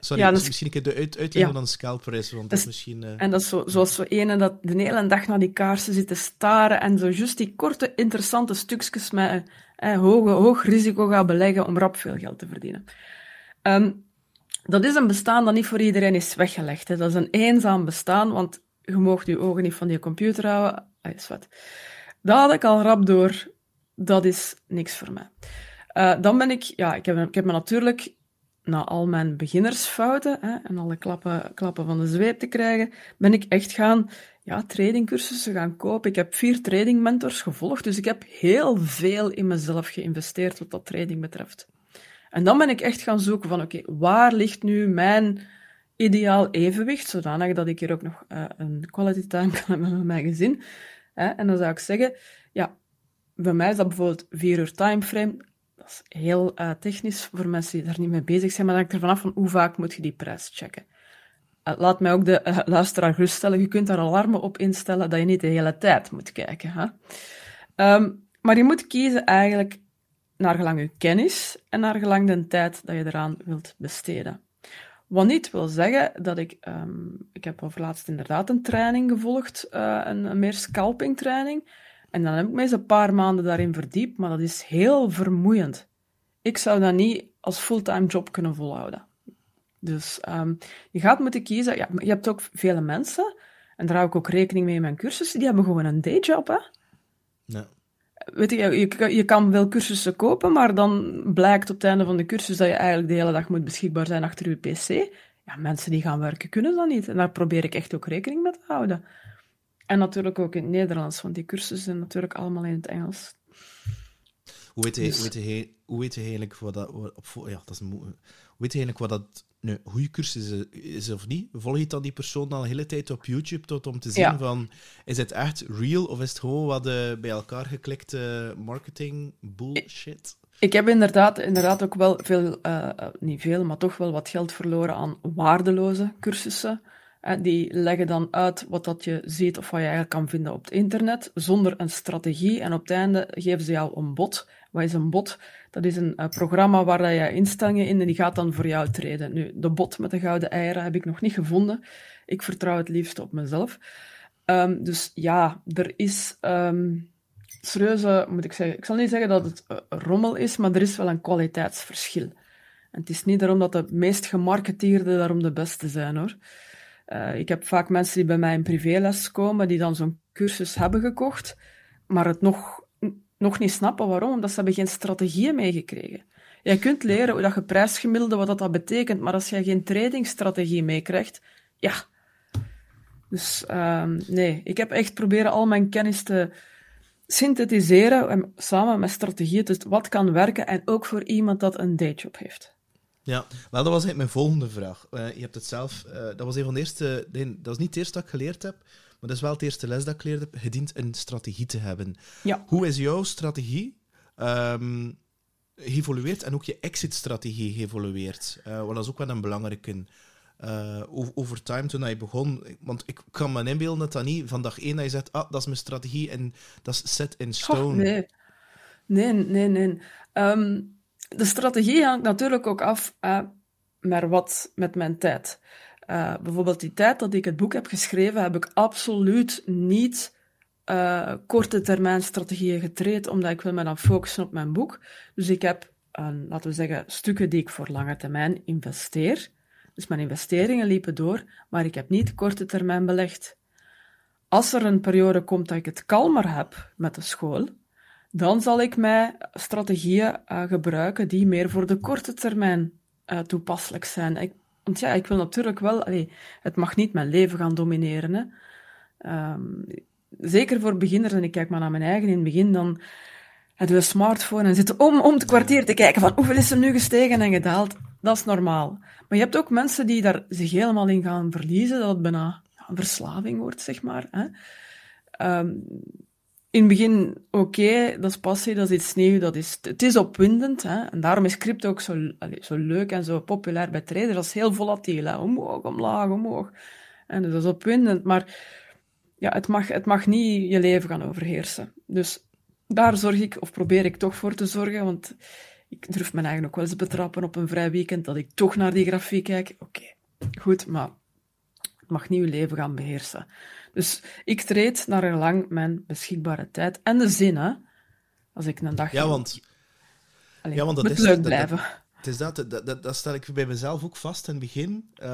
sorry, Ja, misschien een keer de uit, uitleggen Ja. een scalper is, want dat is is- misschien... eh, En dat is zo, zoals zo ene dat de hele dag naar die kaarsen zit te staren en zo juist die korte, interessante stukjes met eh, hoge, hoog risico gaat beleggen om rap veel geld te verdienen. Ehm, dat is een bestaan dat niet voor iedereen is weggelegd. Hè. Dat is een eenzaam bestaan, want je moogt je ogen niet van die computer houden. Ah, is wat. Dat had ik al rap door. Dat is niks voor mij. Eh, dan ben ik, ja, ik heb, ik heb me natuurlijk na al mijn beginnersfouten hè, en alle klappen, klappen van de zweep te krijgen, ben ik echt gaan ja, tradingcursussen gaan kopen. Ik heb vier trading mentors gevolgd, dus ik heb heel veel in mezelf geïnvesteerd wat dat trading betreft. En dan ben ik echt gaan zoeken van, oké, waar ligt nu mijn ideaal evenwicht, zodanig dat ik hier ook nog eh, een quality time kan hebben met mijn gezin. Hè? En dan zou ik zeggen, ja, bij mij is dat bijvoorbeeld vier uur timeframe. Dat is heel eh, technisch voor mensen die daar niet mee bezig zijn, maar dan hangt er vanaf van hoe vaak moet je die prijs checken. Eh, laat mij ook de eh, luisteraar geruststellen, je kunt daar alarmen op instellen dat je niet de hele tijd moet kijken. Hè? Ehm, maar je moet kiezen eigenlijk naar gelang je kennis en naar gelang de tijd dat je eraan wilt besteden. Wat niet wil zeggen dat ik... ehm, ik heb overlaatst inderdaad een training gevolgd, een, een meer scalping training. En dan heb ik mij eens een paar maanden daarin verdiept, maar dat is heel vermoeiend. Ik zou dat niet als fulltime job kunnen volhouden. Dus ehm, je gaat moeten kiezen. Ja, je hebt ook vele mensen, en daar hou ik ook rekening mee in mijn cursussen, die hebben gewoon een dayjob, hè. ja. Weet je, je, je kan wel cursussen kopen, maar dan blijkt op het einde van de cursus dat je eigenlijk de hele dag moet beschikbaar zijn achter je pc. Ja, mensen die gaan werken kunnen dat niet. En daar probeer ik echt ook rekening mee te houden. En natuurlijk ook in het Nederlands, want die cursussen zijn natuurlijk allemaal in het Engels. Hoe weet, hij, Dus- hoe, weet hij, hoe weet hij eigenlijk wat dat... Op, ja, dat is hoe weet hij eigenlijk wat dat een goede cursus is, of niet? Volg je dan die persoon al de hele tijd op YouTube tot om te zien Ja. van... Is het echt real of is het gewoon wat eh, bij elkaar geklikte marketing bullshit? Ik heb inderdaad, inderdaad ook wel veel, eh, eh, niet veel, maar toch wel wat geld verloren aan waardeloze cursussen. Die leggen dan uit wat dat je ziet of wat je eigenlijk kan vinden op het internet, zonder een strategie. En op het einde geven ze jou een bot. Wat is een bot? Dat is een eh, programma waar je instellingen in en die gaat dan voor jou treden. Nu, de bot met de gouden eieren heb ik nog niet gevonden. Ik vertrouw het liefst op mezelf. Ehm, dus ja, er is serieuze, moet ik zeggen, ik zal niet zeggen dat het eh, rommel is, maar er is wel een kwaliteitsverschil. Het is niet daarom dat de meest gemarketeerde daarom de beste zijn, hoor. Eh, ik heb vaak mensen die bij mij in privéles komen, die dan zo'n cursus hebben gekocht, maar het nog, nog niet snappen. Waarom? Omdat ze hebben geen strategieën meegekregen. Je kunt leren hoe dat je prijsgemiddelde, wat dat, betekent, maar als je geen tradingstrategie meekrijgt, ja. Dus ehm, nee, ik heb echt proberen al mijn kennis te synthetiseren en samen met strategieën, dus wat kan werken en ook voor iemand dat een dayjob heeft. Ja, wel, dat was eigenlijk mijn volgende vraag. Eh, je hebt het zelf... eh, dat was een van de eerste... nee, dat is niet het eerste dat ik geleerd heb, maar dat is wel het eerste les dat ik geleerd heb. Je dient een strategie te hebben. Ja. Hoe is jouw strategie ehm, geëvolueerd en ook je exit-strategie geëvolueerd? Eh, want dat is ook wel een belangrijke. eh, over, over time, toen je begon, want ik kan me inbeelden dat dat niet van dag één dat je zegt, ah, dat is mijn strategie en dat is set in stone. nee. Nee, nee, nee. Ehm, de strategie hangt natuurlijk ook af eh, met wat met mijn tijd. Eh, bijvoorbeeld die tijd dat ik het boek heb geschreven, heb ik absoluut niet uh, korte termijn strategieën getraind, omdat ik wil me dan focussen op mijn boek. Dus ik heb, uh, laten we zeggen, stukken die ik voor lange termijn investeer. Dus mijn investeringen liepen door, maar ik heb niet korte termijn belegd. Als er een periode komt dat ik het kalmer heb met de school, dan zal ik mij strategieën uh, gebruiken die meer voor de korte termijn toepasselijk zijn. Ik, want ja, ik wil natuurlijk wel, het mag niet mijn leven gaan domineren. Hè. Um, zeker voor beginners, en ik kijk maar naar mijn eigen in het begin, dan hebben we een smartphone en zitten om, om het kwartier te kijken van hoeveel is er nu gestegen en gedaald. Dat is normaal. Maar je hebt ook mensen die daar zich helemaal in gaan verliezen, dat het bijna een verslaving wordt, zeg maar. Hè. Um, in het begin, oké, dat is passie, dat is iets nieuws, dat is, het is opwindend. Hè? En daarom is crypto ook zo, zo leuk en zo populair bij traders. Dat is heel volatiel, hè? omhoog, omlaag, omhoog. En dus dat is opwindend, maar ja, het, mag, het mag niet je leven gaan overheersen. Dus daar zorg ik, of probeer ik toch voor te zorgen, want ik durf mijn eigen ook wel eens betrappen op een vrij weekend, dat ik toch naar die grafiek kijk. Oké, goed, maar het mag niet je leven gaan beheersen. Dus ik treed naar lang mijn beschikbare tijd en de zin, hè. Als ik een dag... Ja, want... Allee, ja, want dat is... leuk blijven. Dat, het is dat, dat, dat, dat, stel ik bij mezelf ook vast in het begin. Uh,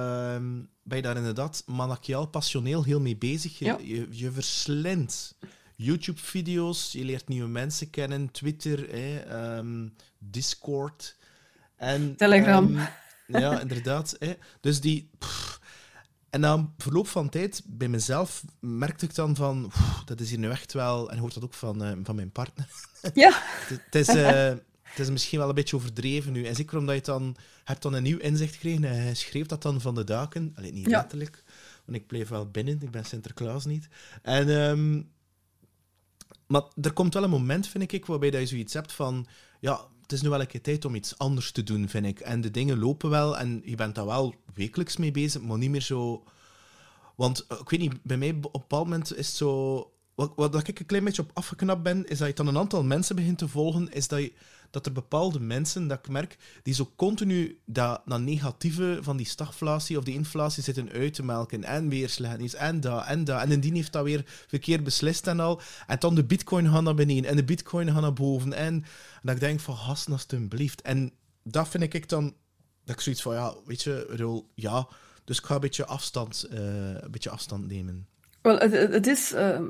ben je daar inderdaad maniacaal, passioneel heel mee bezig. Je, ja. je, je verslindt YouTube-video's, je leert nieuwe mensen kennen, Twitter, um, Discord. En, Telegram. Um, ja, inderdaad. Dus die... Pff, en na verloop van tijd, bij mezelf, merkte ik dan van, dat is hier nu echt wel, en hoort dat ook van, uh, van mijn partner. Ja. het, is, uh, het is misschien wel een beetje overdreven nu. En zeker omdat je dan, hebt dan een nieuw inzicht gekregen en hij schreef dat dan van de daken. Alleen niet ja. letterlijk, want ik bleef wel binnen, ik ben Sinterklaas niet. En, um, maar er komt wel een moment, vind ik, waarbij dat je zoiets hebt van, ja, het is nu wel een keer tijd om iets anders te doen, vind ik. En de dingen lopen wel en je bent daar wel wekelijks mee bezig, maar niet meer zo... Want, ik weet niet, bij mij op een bepaald moment is het zo... Wat, wat ik een klein beetje op afgeknapt ben, is dat je dan een aantal mensen begint te volgen, is dat, je, dat er bepaalde mensen, dat ik merk, die zo continu dat, dat negatieve van die stagflatie of die inflatie zitten uit te melken. En weer slecht en dat, en dat. En indien heeft dat weer verkeerd beslist en al. En dan de bitcoin gaan naar beneden en de bitcoin gaan naar boven. En, dat ik denk van, gasten alsjeblieft. En dat vind ik dan, dat ik zoiets van, ja, weet je, rol, ja... Dus ik ga een beetje afstand, uh, een beetje afstand nemen. Wel, het, is, uh,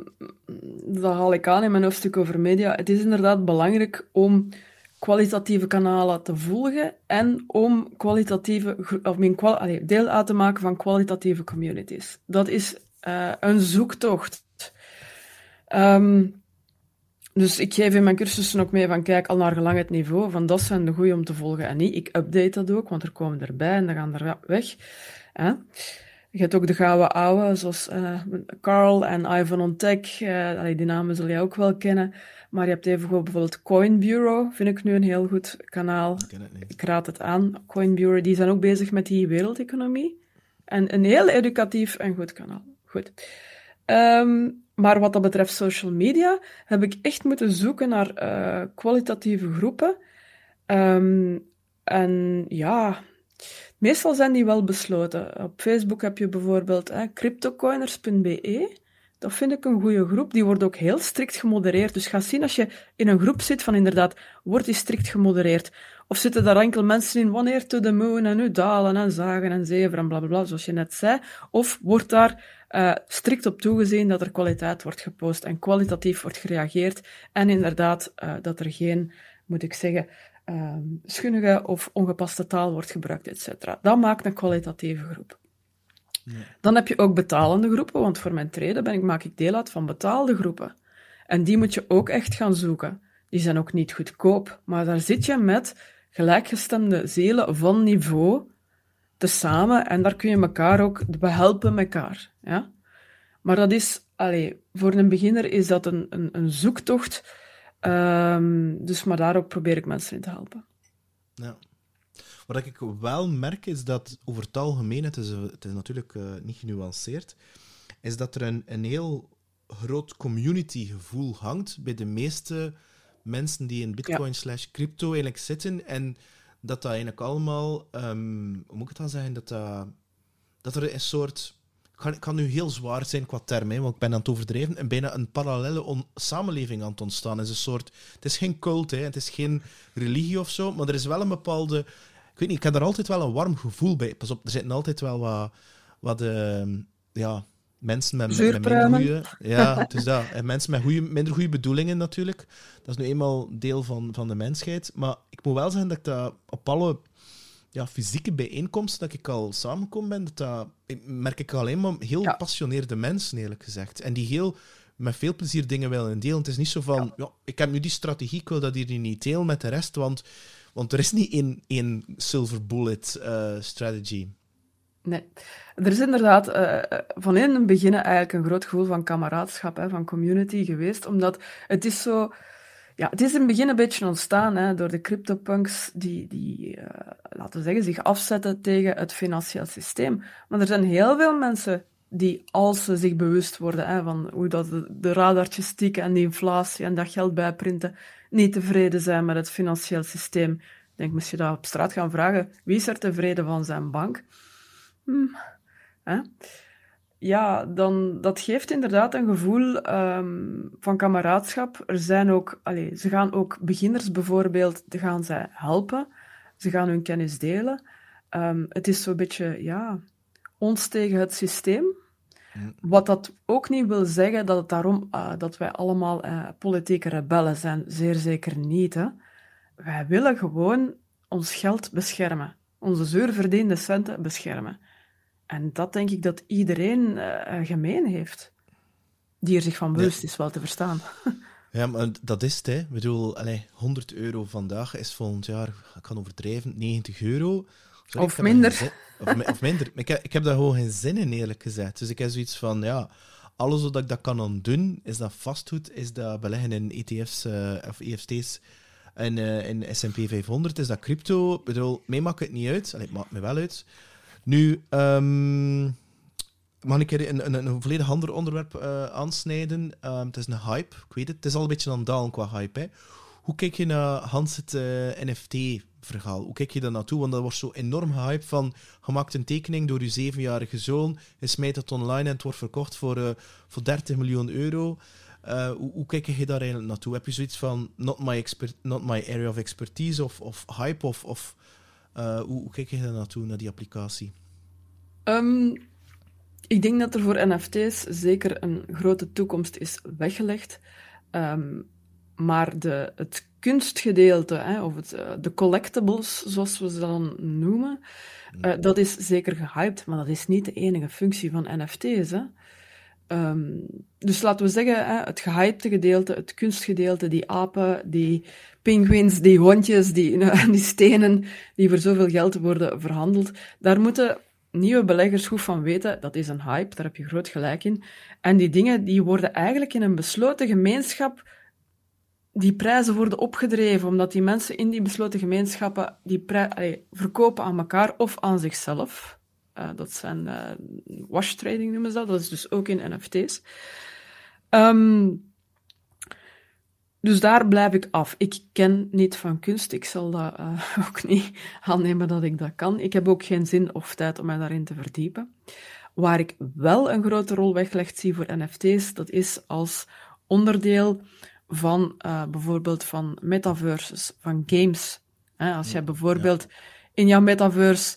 dat haal ik aan in mijn hoofdstuk over media, het is inderdaad belangrijk om kwalitatieve kanalen te volgen en om kwalitatieve, of mijn allez, deel uit te maken van kwalitatieve communities. Dat is uh, een zoektocht. Um, dus ik geef in mijn cursussen ook mee van kijk al naar gelang het niveau, van dat zijn de goede om te volgen en niet. Ik update dat ook, want er komen erbij en dan gaan er weg. Hè? Je hebt ook de gouden oude, zoals uh, Carl en Ivan on Tech. Uh, die namen zul jij ook wel kennen. Maar je hebt even bijvoorbeeld Coin Bureau, vind ik nu een heel goed kanaal. Ik, ik raad het aan. Coin Bureau, die zijn ook bezig met die wereldeconomie. En een heel educatief en goed kanaal. Goed. Um, maar wat dat betreft social media, heb ik echt moeten zoeken naar uh, kwalitatieve groepen. Um, en ja, meestal zijn die wel besloten. Op Facebook heb je bijvoorbeeld eh, cryptocoiners.be. Dat vind ik een goede groep. Die wordt ook heel strikt gemodereerd. Dus ga zien als je in een groep zit van inderdaad, wordt die strikt gemodereerd? Of zitten daar enkel mensen in, wanneer to the moon en nu dalen en zagen en zeven en blablabla, bla, bla, zoals je net zei? Of wordt daar uh, strikt op toegezien dat er kwaliteit wordt gepost en kwalitatief wordt gereageerd en inderdaad uh, dat er geen, moet ik zeggen, uh, schunnige of ongepaste taal wordt gebruikt, etc. Dat maakt een kwalitatieve groep. Dan heb je ook betalende groepen, want voor mijn treden ben ik, maak ik deel uit van betaalde groepen. En die moet je ook echt gaan zoeken. Die zijn ook niet goedkoop, maar daar zit je met gelijkgestemde zielen van niveau tezamen en daar kun je elkaar ook behelpen elkaar. Ja? Maar dat is, allez, voor een beginner is dat een, een, een zoektocht. Um, dus maar daar ook probeer ik mensen in te helpen. Ja. Wat ik wel merk is dat over het algemeen, het is, het is natuurlijk uh, niet genuanceerd, is dat er een, een heel groot community gevoel hangt bij de meeste mensen die in bitcoin slash crypto eigenlijk zitten. En dat dat eigenlijk allemaal, um, hoe moet ik het dan zeggen, dat, dat, dat er een soort kan, kan nu heel zwaar zijn qua term, want ik ben aan het overdrijven, en bijna een parallele samenleving aan het ontstaan. Het is een soort, het is geen cult, hè, het is geen religie of zo, maar er is wel een bepaalde, ik weet niet, ik heb er altijd wel een warm gevoel bij. Pas op, er zitten altijd wel wat, wat uh, ja, mensen met, met, minder goede, ja, dus dat, en mensen met minder goede bedoelingen natuurlijk. Dat is nu eenmaal deel van, van de mensheid. Maar ik moet wel zeggen dat ik dat op alle ja, fysieke bijeenkomsten dat ik al samenkom ben, dat, dat merk ik alleen maar heel gepassioneerde mensen, eerlijk gezegd. En die heel met veel plezier dingen willen delen. Het is niet zo van, ja. ik heb nu die strategie, ik wil dat hier niet delen met de rest, want, want er is niet één, één silver bullet uh, strategy. Nee, er is inderdaad uh, van in het begin eigenlijk een groot gevoel van kameraadschap, hè, van community geweest, omdat het is zo ja, het is in het begin een beetje ontstaan hè, door de CryptoPunks die, die laten zeggen, zich afzetten tegen het financieel systeem. Maar er zijn heel veel mensen die, als ze zich bewust worden hè, van hoe dat de, de radartjes tikken en die inflatie en dat geld bijprinten, niet tevreden zijn met het financieel systeem. Ik denk, moest je dat op straat gaan vragen, wie is er tevreden van zijn bank? Hm, hè? ja, dan, dat geeft inderdaad een gevoel um, van kameraadschap. Er zijn ook, ze gaan ook beginners bijvoorbeeld, gaan zij helpen. Ze gaan hun kennis delen. Um, het is zo'n beetje, ja, ons tegen het systeem. Wat dat ook niet wil zeggen dat het daarom uh, dat wij allemaal uh, politieke rebellen zijn. Zeer zeker niet. Hè. Wij willen gewoon ons geld beschermen. Onze zuurverdiende centen beschermen. En dat denk ik dat iedereen uh, gemeen heeft. Die er zich van bewust is, wel te verstaan. Ja, maar dat is het, hè. Ik bedoel, allez, 100 euro vandaag is volgend jaar, ik kan overdrijven, 90 euro. Of, minder. Of, of, minder. Ik heb, ik heb daar gewoon geen zin in, eerlijk gezegd. Dus ik heb zoiets van, ja, alles wat ik dat kan doen, is dat vastgoed, is dat beleggen in ETF's uh, of EFT's en uh, in S&P 500, is dat crypto. Ik bedoel, mij maakt het niet uit. Allee, het maakt me wel uit. Nu, um, mag ik een, een, een, volledig ander onderwerp uh, aansnijden? Um, het is een hype, ik weet het. Het is al een beetje aan het dalen qua hype. Hè. Hoe kijk je naar Hans het uh, NFT-verhaal? Hoe kijk je daar naartoe? Want dat wordt zo enorm gehyped van... Je maakt een tekening door je zevenjarige zoon, je smijt het online en het wordt verkocht voor, uh, voor 30 miljoen euro. Uh, hoe, hoe, kijk je daar eigenlijk naartoe? Heb je zoiets van not my, expert, not my area of expertise of, of hype of, of uh, hoe, kijk je daar naartoe, naar die applicatie? Um, ik denk dat er voor NFT's zeker een grote toekomst is weggelegd. Um, maar de, het kunstgedeelte, hè, of het, uh, de collectibles, zoals we ze dan noemen, uh, dat is zeker gehyped, maar dat is niet de enige functie van NFT's. Hè. Um, dus laten we zeggen, hè, het gehypte gedeelte, het kunstgedeelte, die apen, die pinguïns, die hondjes, die, die stenen, die voor zoveel geld worden verhandeld, daar moeten nieuwe beleggers goed van weten, dat is een hype, daar heb je groot gelijk in. En die dingen die worden eigenlijk in een besloten gemeenschap, die prijzen worden opgedreven, omdat die mensen in die besloten gemeenschappen die verkopen aan elkaar of aan zichzelf. Uh, dat zijn uh, wash trading noemen ze dat, dat is dus ook in NFT's. Um, dus daar blijf ik af. Ik ken niet van kunst. Ik zal dat uh, ook niet aannemen dat ik dat kan. Ik heb ook geen zin of tijd om mij daarin te verdiepen. Waar ik wel een grote rol weggelegd zie voor NFT's, dat is als onderdeel van uh, bijvoorbeeld van metaverses, van games. als jij bijvoorbeeld in jouw metaverse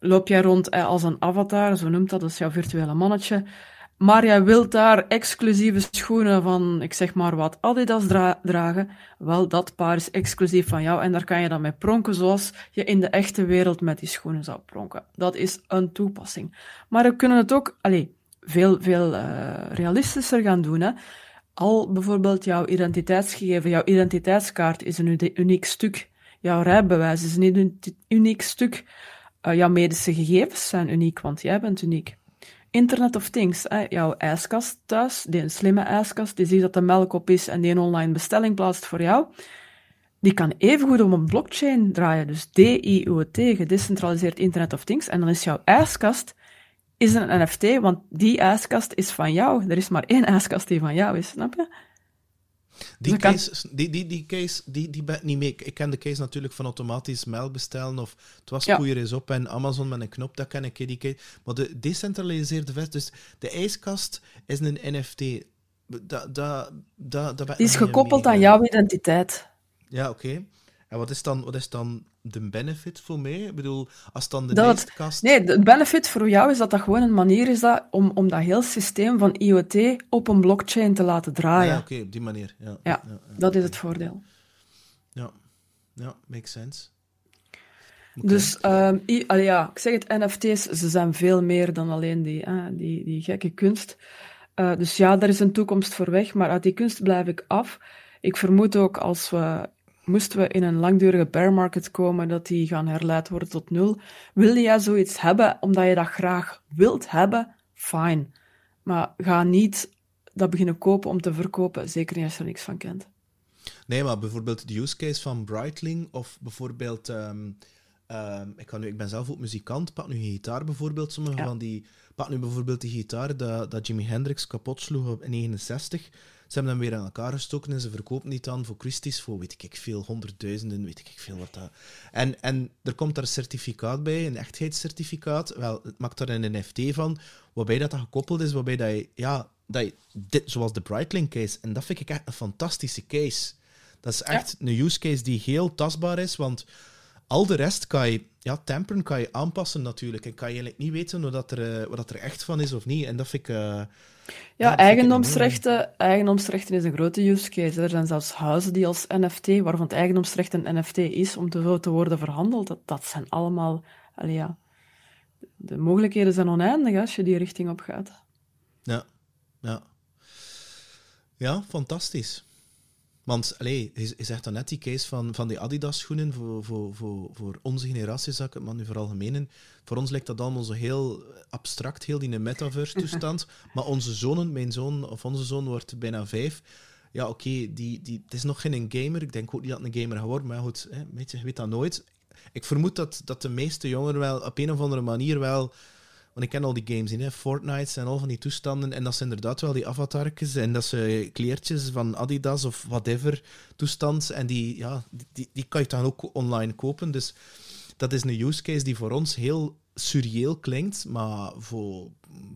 loop jij rond eh, als een avatar, zo noemt dat, dat is jouw virtuele mannetje. Maar jij wilt daar exclusieve schoenen van, ik zeg maar wat, Adidas dragen. Wel, dat paar is exclusief van jou en daar kan je dan mee pronken zoals je in de echte wereld met die schoenen zou pronken. Dat is een toepassing. Maar we kunnen het ook, allez, veel, veel uh, realistischer gaan doen. Hè. Al bijvoorbeeld jouw identiteitsgegeven, jouw identiteitskaart is een uniek stuk. Jouw rijbewijs is een uniek stuk. Uh, jouw medische gegevens zijn uniek, want jij bent uniek. Internet of Things, hè, jouw ijskast thuis, die een slimme ijskast, die ziet dat de melk op is en die een online bestelling plaatst voor jou, die kan evengoed op een blockchain draaien. Dus DIOT, gedecentraliseerd Internet of Things. En dan is jouw ijskast is een NFT, want die ijskast is van jou. Er is maar één ijskast die van jou is, snap je? Die Dus kan- case, die, die, die case die, die ben ik niet mee. Ik ken de case natuurlijk van automatisch mail bestellen of het was Ja. is op en Amazon met een knop, dat ken ik. Die case. Maar de decentraliseerde vest, dus de ijskast is een NFT. Dat, dat, dat, dat ben ik Die is gekoppeld aan jouw identiteit. Ja, oké. En wat is, dan, wat is dan de benefit voor mij? Ik bedoel, als dan de Dat. Nee, de benefit voor jou is dat dat gewoon een manier is dat, om, om dat heel systeem van IoT op een blockchain te laten draaien. ja, oké, op die manier. Ja, Ja, dat is het voordeel. Ja, ja makes sense. Dus ehm, i- ja, ik zeg het, NFT's, ze zijn veel meer dan alleen die, die, die gekke kunst. Eh, dus ja, daar is een toekomst voor weg, maar uit die kunst blijf ik af. Ik vermoed ook als we, moesten we in een langdurige bear market komen, dat die gaan herleid worden tot nul. Wil jij zoiets hebben omdat je dat graag wilt hebben? Fine. Maar ga niet dat beginnen kopen om te verkopen, zeker niet als je er niks van kent. Nee, maar bijvoorbeeld de use case van Breitling of bijvoorbeeld... ehm, ehm, ik, kan nu, ik ben zelf ook muzikant. Pak nu een gitaar bijvoorbeeld. Sommige Ja. van die... Pak nu bijvoorbeeld die gitaar dat, dat Jimi Hendrix kapot sloeg op in 69. Ze hebben hem weer aan elkaar gestoken en ze verkopen die dan voor Christie's voor, weet ik veel, honderdduizenden, weet ik veel wat dat... En, en er komt daar een certificaat bij, een echtheidscertificaat. Wel, het maakt daar een NFT van, waarbij dat, dat gekoppeld is, waarbij dat je... Ja, dat je dit, zoals de Breitling case. En dat vind ik echt een fantastische case. Dat is echt een use case die heel tastbaar is, want al de rest kan je, ja, temperen kan je aanpassen natuurlijk. En kan je eigenlijk niet weten wat, dat er, eh, wat dat er echt van is of niet. En dat vind ik... eh, Ja, ik eigendomsrechten, eigendomsrechten is een grote use case. Er zijn zelfs huizen die als NFT, waarvan het eigendomsrecht een NFT is, om te, te worden verhandeld. Dat, dat zijn allemaal... Allee, ja, de mogelijkheden zijn oneindig als je die richting op gaat. Ja, ja. Ja, fantastisch. Want, allee, je, je zegt dan net die case van, van die Adidas-schoenen voor, voor, voor, voor onze generatie, zou ik het maar nu vooral gemenen. Voor ons lijkt dat allemaal zo heel abstract, heel die metaverse-toestand. maar onze zonen, mijn zoon of onze zoon wordt bijna vijf. Ja, oké, die, die, het is nog geen gamer. Ik denk ook niet dat het een gamer gaat worden, maar goed, hè, weet je, je weet dat nooit. Ik vermoed dat, dat de meeste jongeren wel op een of andere manier wel want ik ken al die games in, hè. Fortnite en al van die toestanden. En dat zijn inderdaad wel die avatartjes. En dat ze kleertjes van Adidas of whatever toestand. En die, ja, die, die kan je dan ook online kopen. Dus dat is een use case die voor ons heel surreëel klinkt. Maar voor,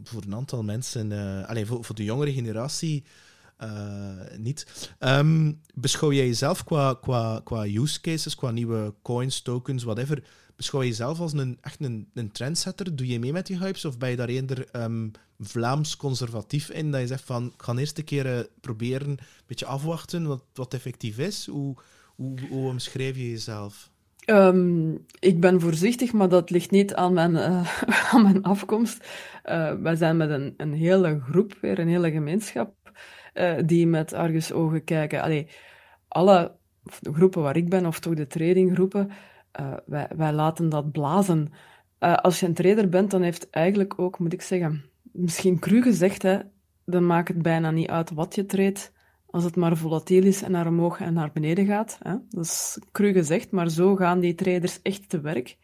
voor een aantal mensen, eh allez, voor, voor de jongere generatie, eh, niet. Ehm, beschouw jij jezelf qua, qua, qua use cases, qua nieuwe coins, tokens, whatever, beschouw je jezelf als een, echt een, een trendsetter? Doe je mee met die hypes of ben je daar eerder ehm, Vlaams conservatief in? Dat je zegt van, ik ga eerst een keer eh, proberen, een beetje afwachten wat, wat effectief is. Hoe, hoe, hoe omschrijf je jezelf? Ehm, ik ben voorzichtig, maar dat ligt niet aan mijn, eh, aan mijn afkomst. Eh, wij zijn met een, een hele groep, weer een hele gemeenschap, die met argusogen kijken. Alle groepen waar ik ben, of toch de tradinggroepen, eh, wij, laten dat blazen. Eh, als je een trader bent, dan heeft eigenlijk ook, moet ik zeggen, misschien cru gezegd, hè, dan maakt het bijna niet uit wat je treedt, als het maar volatiel is en naar omhoog en naar beneden gaat. Hè. Dat is cru gezegd, maar zo gaan die traders echt te werk.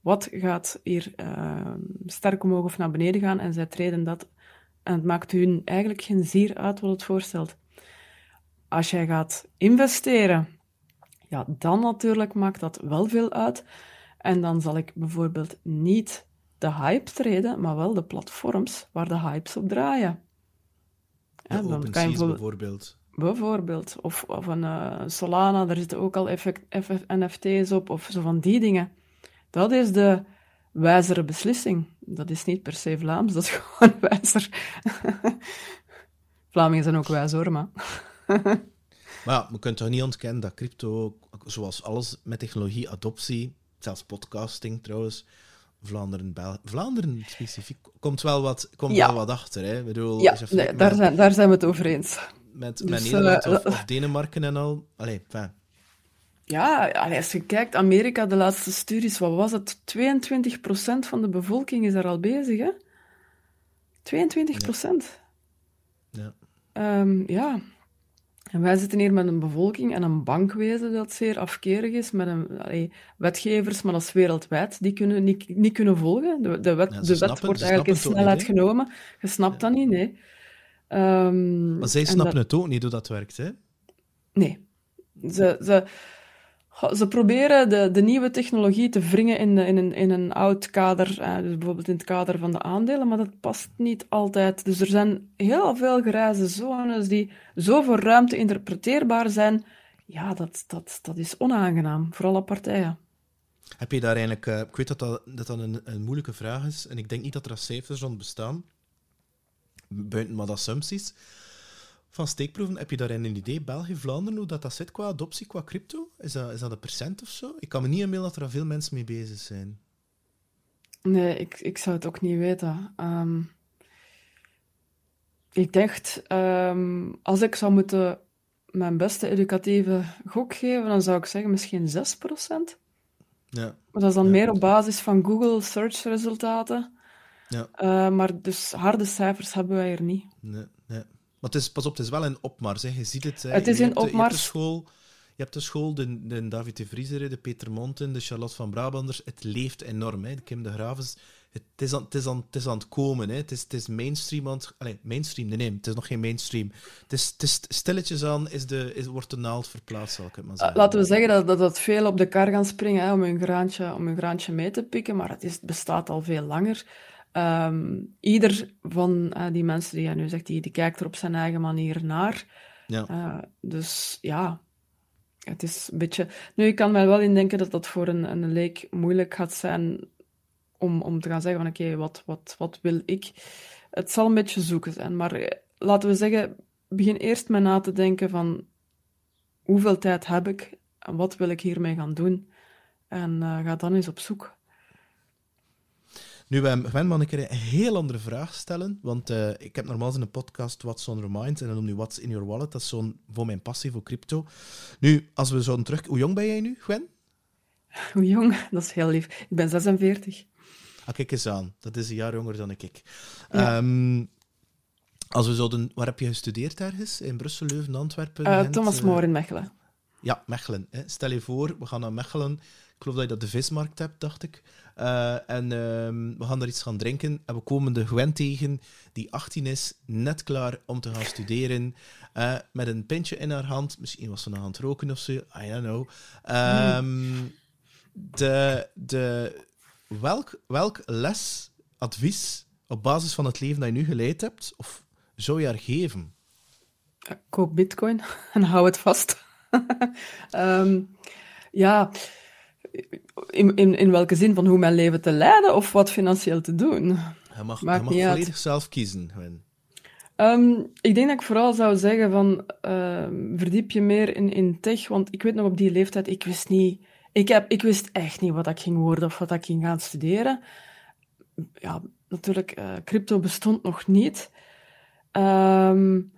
Wat gaat hier eh, sterk omhoog of naar beneden gaan en zij treden dat. En het maakt hun eigenlijk geen zier uit wat het voorstelt. Als jij gaat investeren, ja, dan natuurlijk maakt dat wel veel uit. En dan zal ik bijvoorbeeld niet de hype treden, maar wel de platforms waar de hypes op draaien. De Ja, dan kan je bijvoorbeeld- bijvoorbeeld. Of, of een eh, Solana, daar zitten ook al effect, NFT's op, of zo van die dingen. Dat is de wijzere beslissing. Dat is niet per se Vlaams, dat is gewoon wijzer. Vlamingen zijn ook wijs hoor, maar... Maar ja, we kunnen toch niet ontkennen dat crypto, zoals alles met technologie, adoptie, zelfs podcasting trouwens, Vlaanderen, Bel Vlaanderen specifiek, komt wel wat, komt Ja. wel wat achter. Hè? Ik bedoel, Ja, je nee, daar, zijn, daar zijn we het over eens. met, dus, met Nederland of, eh, of Denemarken en al. Allee, fijn. Ja, als je kijkt, Amerika, de laatste studies, wat was het? 22% van de bevolking is daar al bezig, hè? 22%. Ja. Ehm, ja. En wij zitten hier met een bevolking en een bankwezen dat zeer afkerig is, met een, allee, wetgevers, maar dat is wereldwijd, die kunnen niet, niet kunnen volgen. De, de wet, Ja, de wet wordt eigenlijk in snelheid genomen. Je snapt dat niet, nee. Ehm, Maar zij en snappen dat- het ook niet hoe dat werkt. Hè? Nee. Ze, ze, ze proberen de, de nieuwe technologie te wringen in, in, een, in een oud kader, eh, dus bijvoorbeeld in het kader van de aandelen, maar dat past niet altijd. Dus er zijn heel veel grijze zones die zo voor ruimte interpreteerbaar zijn. Ja, dat, dat, dat is onaangenaam voor alle partijen. Heb je daar eigenlijk... Uh, ik weet dat dat, dat, een, een moeilijke vraag is, en ik denk niet dat er cijfers rond bestaan, buiten maar assumpties van steekproeven. Heb je daarin een idee, België, Vlaanderen, hoe dat, dat zit qua adoptie, qua crypto? Is dat, is dat een procent of zo? Ik kan me niet inbeelden dat er veel mensen mee bezig zijn. Nee, ik, ik zou het ook niet weten. Um, ik dacht, um, als ik zou moeten mijn beste educatieve gok geven, dan zou ik zeggen misschien 6%. Ja. Maar dat is dan ja, meer op basis van Google search resultaten. Ja. Uh, maar dus harde cijfers hebben wij er niet. Nee, nee. Maar het is, pas op, het is wel een opmars. Hè. Je ziet het. Hè. Het is een de- Je hebt de opmars. school, je hebt de, school de, de David de Vriezer, de Peter Monten, de Charlotte van Brabanders. Het leeft enorm. Hè. De Kim de Gravens. Het is aan het, is aan, het, is aan het komen. Hè. Het, is, het is mainstream aan het... Mainstream, nee, nee, het is nog geen mainstream. Het is, het is stilletjes aan, is de, is, wordt de naald verplaatst, zal ik het maar zeggen. Laten we zeggen dat, dat, dat veel op de kar gaan springen hè, om, hun graantje, om hun graantje mee te pikken, maar het, is, het bestaat al veel langer. Ehm, ieder van eh, die mensen die jij nu zegt, die, die kijkt er op zijn eigen manier naar. Ja. Uh, dus ja, het is een beetje... Nu, ik kan mij wel indenken dat dat voor een, een leek moeilijk gaat zijn om, om te gaan zeggen van oké, wat, wat, wat wil ik? Het zal een beetje zoeken zijn, maar eh, laten we zeggen, begin eerst maar na te denken van hoeveel tijd heb ik en wat wil ik hiermee gaan doen? En uh, ga dan eens op zoek. Nu, um, Gwen, mag ik er een heel andere vraag stellen? Want uh, ik heb normaal in een podcast What's on your mind en dan noem je What's in your wallet. Dat is zo'n voor mijn passie voor crypto. Nu, als we zouden terug... Hoe jong ben jij nu, Gwen? Hoe jong? Dat is heel lief. Ik ben 46. Ah, kijk eens aan. Dat is een jaar jonger dan ik. Ja. Um, als we zouden... Waar heb je gestudeerd ergens? In Brussel, Leuven, Antwerpen? Uh, Thomas More in Mechelen. Ja, Mechelen. Hè. Stel je voor, we gaan naar Mechelen. Ik geloof dat je dat de vismarkt hebt, dacht ik. Uh, en uh, we gaan daar iets gaan drinken. En we komen de Gwen tegen, die 18 is, net klaar om te gaan studeren. Uh, met een pintje in haar hand. Misschien was ze aan het roken of zo. I don't know. Um, de, de, welk, welk les, advies, op basis van het leven dat je nu geleid hebt, of zou je haar geven? Koop bitcoin en hou het vast. um, ja, in, in, in welke zin van hoe mijn leven te leiden of wat financieel te doen? Je mag, mag volledig uit. zelf kiezen. Um, ik denk dat ik vooral zou zeggen van uh, verdiep je meer in, in tech, want ik weet nog op die leeftijd, ik wist niet, ik, heb, ik wist echt niet wat ik ging worden of wat ik ging gaan studeren. Ja, natuurlijk, uh, crypto bestond nog niet. Um,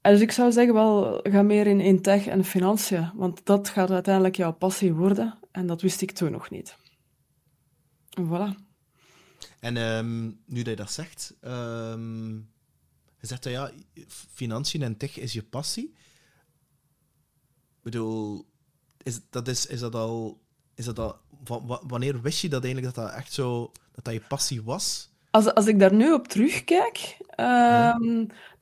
dus ik zou zeggen, wel, ga meer in, in tech en financiën, want dat gaat uiteindelijk jouw passie worden. En dat wist ik toen nog niet. En voilà. En um, nu dat je dat zegt, um, je zegt dat ja, financiën en tech is je passie. Ik bedoel, is dat, is, is dat al... Is dat al wanneer wist je dat eigenlijk dat dat echt zo... Dat dat je passie was? Als, als ik daar nu op terugkijk, um, ja.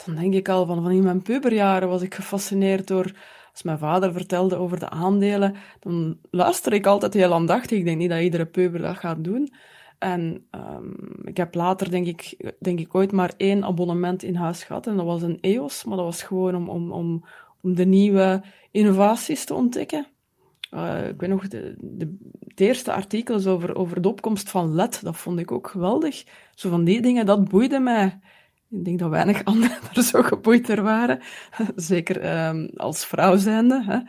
dan denk ik al van, van in mijn puberjaren was ik gefascineerd door... Als mijn vader vertelde over de aandelen, dan luister ik altijd heel aandachtig. Ik denk niet dat iedere puber dat gaat doen. En um, ik heb later, denk ik, denk ik, ooit maar één abonnement in huis gehad. En dat was een EOS, maar dat was gewoon om, om, om, om de nieuwe innovaties te ontdekken. Uh, ik weet nog, de, de, het eerste artikel is over, over de opkomst van LED. Dat vond ik ook geweldig. Zo van die dingen, dat boeide mij. Ik denk dat weinig anderen er zo geboeid er waren. Zeker um, als vrouw zijnde. Hè.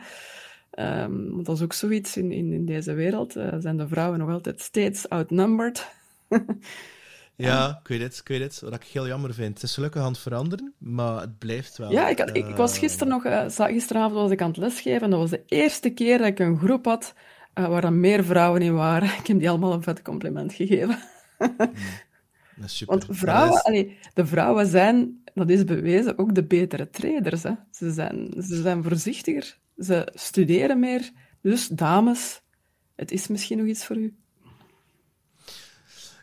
Um, want dat is ook zoiets in, in, in deze wereld. Uh, zijn de vrouwen nog altijd steeds outnumbered. ja, ik weet het, ik weet het. Wat ik heel jammer vind. Het is gelukkig aan het veranderen, maar het blijft wel... Ja, ik, had, ik, ik was gisteren nog... Uh, gisteravond was ik aan het lesgeven en dat was de eerste keer dat ik een groep had uh, waar er meer vrouwen in waren. Ik heb die allemaal een vet compliment gegeven. Super. Want vrouwen, is... allee, de vrouwen zijn, dat is bewezen, ook de betere traders. Hè. Ze, zijn, ze zijn voorzichtiger, ze studeren meer. Dus dames, het is misschien nog iets voor u.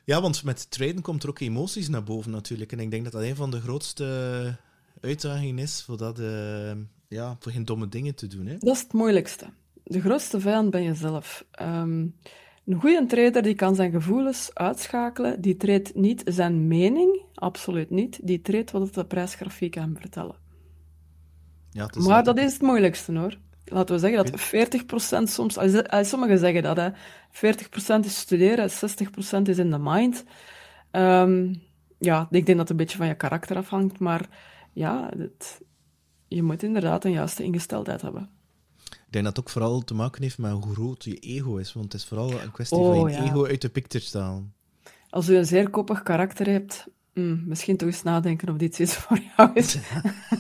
Ja, want met traden komt er ook emoties naar boven natuurlijk. En ik denk dat dat een van de grootste uitdagingen is voor dat, uh, ja, voor geen domme dingen te doen. Hè? Dat is het moeilijkste. De grootste vijand ben je zelf. Een goede trader die kan zijn gevoelens uitschakelen. Die treedt niet zijn mening, absoluut niet. Die treedt wat de prijsgrafiek hem vertellen. Ja, Maar net- dat is het moeilijkste hoor. Laten we zeggen dat 40% soms, sommigen zeggen dat, hè. 40% is studeren, 60% is in de mind. Ehm, ja, ik denk dat het een beetje van je karakter afhangt, maar ja, het- je moet inderdaad een juiste ingesteldheid hebben. Ik denk dat het ook vooral te maken heeft met hoe groot je ego is. Want het is vooral een kwestie Oh, van je ja. ego uit de picture staan. Als u een zeer koppig karakter hebt, hmm, misschien toch eens nadenken of dit iets voor jou is.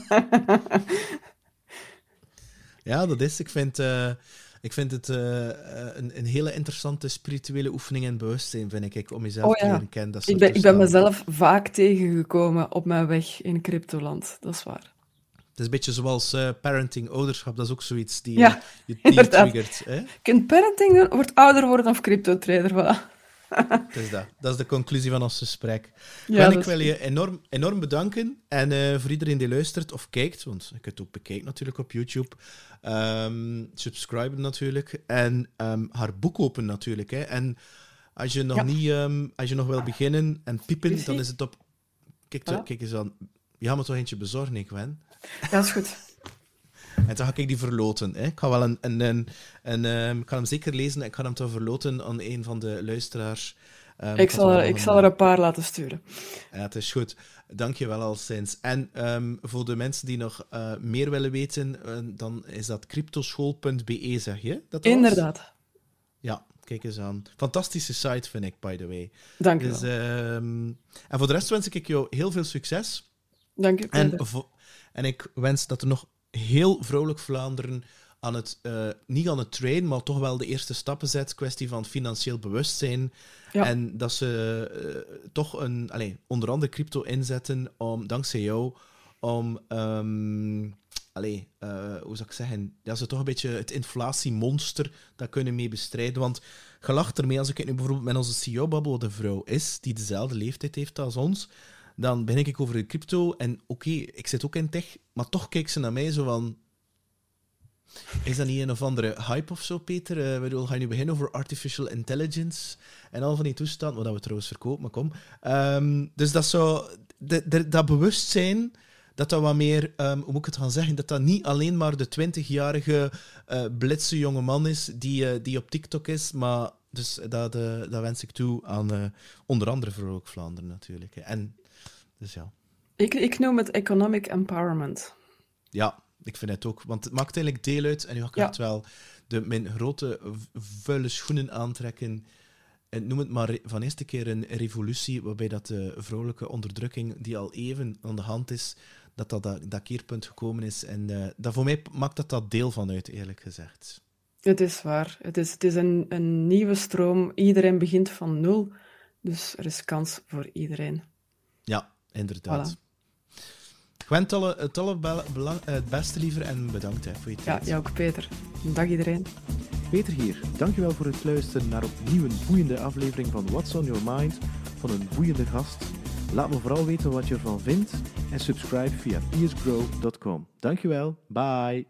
Ja, dat is. Ik vind, eh, ik vind het eh, eh, een, een hele interessante spirituele oefening en bewustzijn, vind ik, om jezelf Oh, te ja. leren kennen. Dat Ik ben, ik ben mezelf vaak tegengekomen op mijn weg in cryptoland, dat is waar. Is een beetje zoals eh, parenting, ouderschap. Dat is ook zoiets die, Ja, je, die je triggert. Hè? Kunt parenting doen, wordt ouder worden of crypto-trader, voilà. Het is dat. Dat is de conclusie van ons gesprek. Ja, ik wil je enorm, enorm bedanken. En eh, voor iedereen die luistert of kijkt, want je kunt het ook bekijken natuurlijk op YouTube. Ehm subscriben natuurlijk. En ehm, haar boek open natuurlijk. Hè. En als je nog Ja. niet, ehm, als je nog wil beginnen en piepen, dan is het op. Kijk, kijk eens aan. Je gaat me toch eentje bezorgen, ik Gwen. Dat is goed. En dan ga ik die verloten. Hè. Ik ga wel een, een, een, een, ehm, ik ga hem zeker lezen en ik ga hem toch verloten aan een van de luisteraars. Ehm, Ik zal, er, ik een- zal er een paar laten sturen. Ja, het is goed. Dank je wel al sinds. En ehm, voor de mensen die nog eh, meer willen weten, eh, dan is dat cryptoschool.be, zeg je? Dat was? Inderdaad. Ja, kijk eens aan. Fantastische site, vind ik, by the way. Dank u Dus, wel. en voor de rest wens ik jou heel veel succes. Dank En, en ik wens dat er nog heel vrolijk Vlaanderen aan het, eh, niet aan het trainen, maar toch wel de eerste stappen zet. Kwestie van financieel bewustzijn. Ja. En dat ze eh, toch een, allez, onder andere crypto inzetten, om, dankzij jou, om, allez, eh, hoe zou ik zeggen, dat ze toch een beetje het inflatiemonster dat kunnen mee bestrijden. Want je lacht ermee, als ik het nu bijvoorbeeld met onze CEO-babbel, wat een vrouw is, die dezelfde leeftijd heeft als ons, dan ben ik over de crypto en oké, ik zit ook in tech, maar toch kijkt ze naar mij zo van... Is dat niet een of andere hype of zo, Peter? Eh, Ik bedoel, ga je nu beginnen over artificial intelligence en al van die toestanden, wat we trouwens verkopen, maar kom. Ehm, dus dat zo, de, dat bewustzijn, dat dat wat meer, ehm, hoe moet ik het gaan zeggen, dat dat niet alleen maar de 20-jarige eh blitse jonge man is die, eh, die op TikTok is, maar dus dat, dat wens ik toe aan onder andere voor ook Vlaanderen natuurlijk. En dus ja. Ik, ik noem het economic empowerment. Ja, ik vind het ook. Want het maakt eigenlijk deel uit, en nu ga ik Ja. wel de, mijn grote vuile schoenen aantrekken. En noem het maar van eerste keer een revolutie, waarbij dat de vrouwelijke onderdrukking, die al even aan de hand is, dat dat, dat, dat keerpunt gekomen is. En eh, dat voor mij maakt dat dat deel van uit, eerlijk gezegd. Het is waar. Het is, het is een, een nieuwe stroom. Iedereen begint van nul. Dus er is kans voor iedereen. Ja, inderdaad. Gwen, het, alle, het, alle bel- belang- eh, het beste liever en bedankt hè, voor je Ja, tijd. jou ook, Peter. Dag iedereen. Peter hier. Dankjewel voor het luisteren naar opnieuw een boeiende aflevering van What's on Your Mind van een boeiende gast. Laat me vooral weten wat je ervan vindt en subscribe via piercegrow.com. Dankjewel. Bye.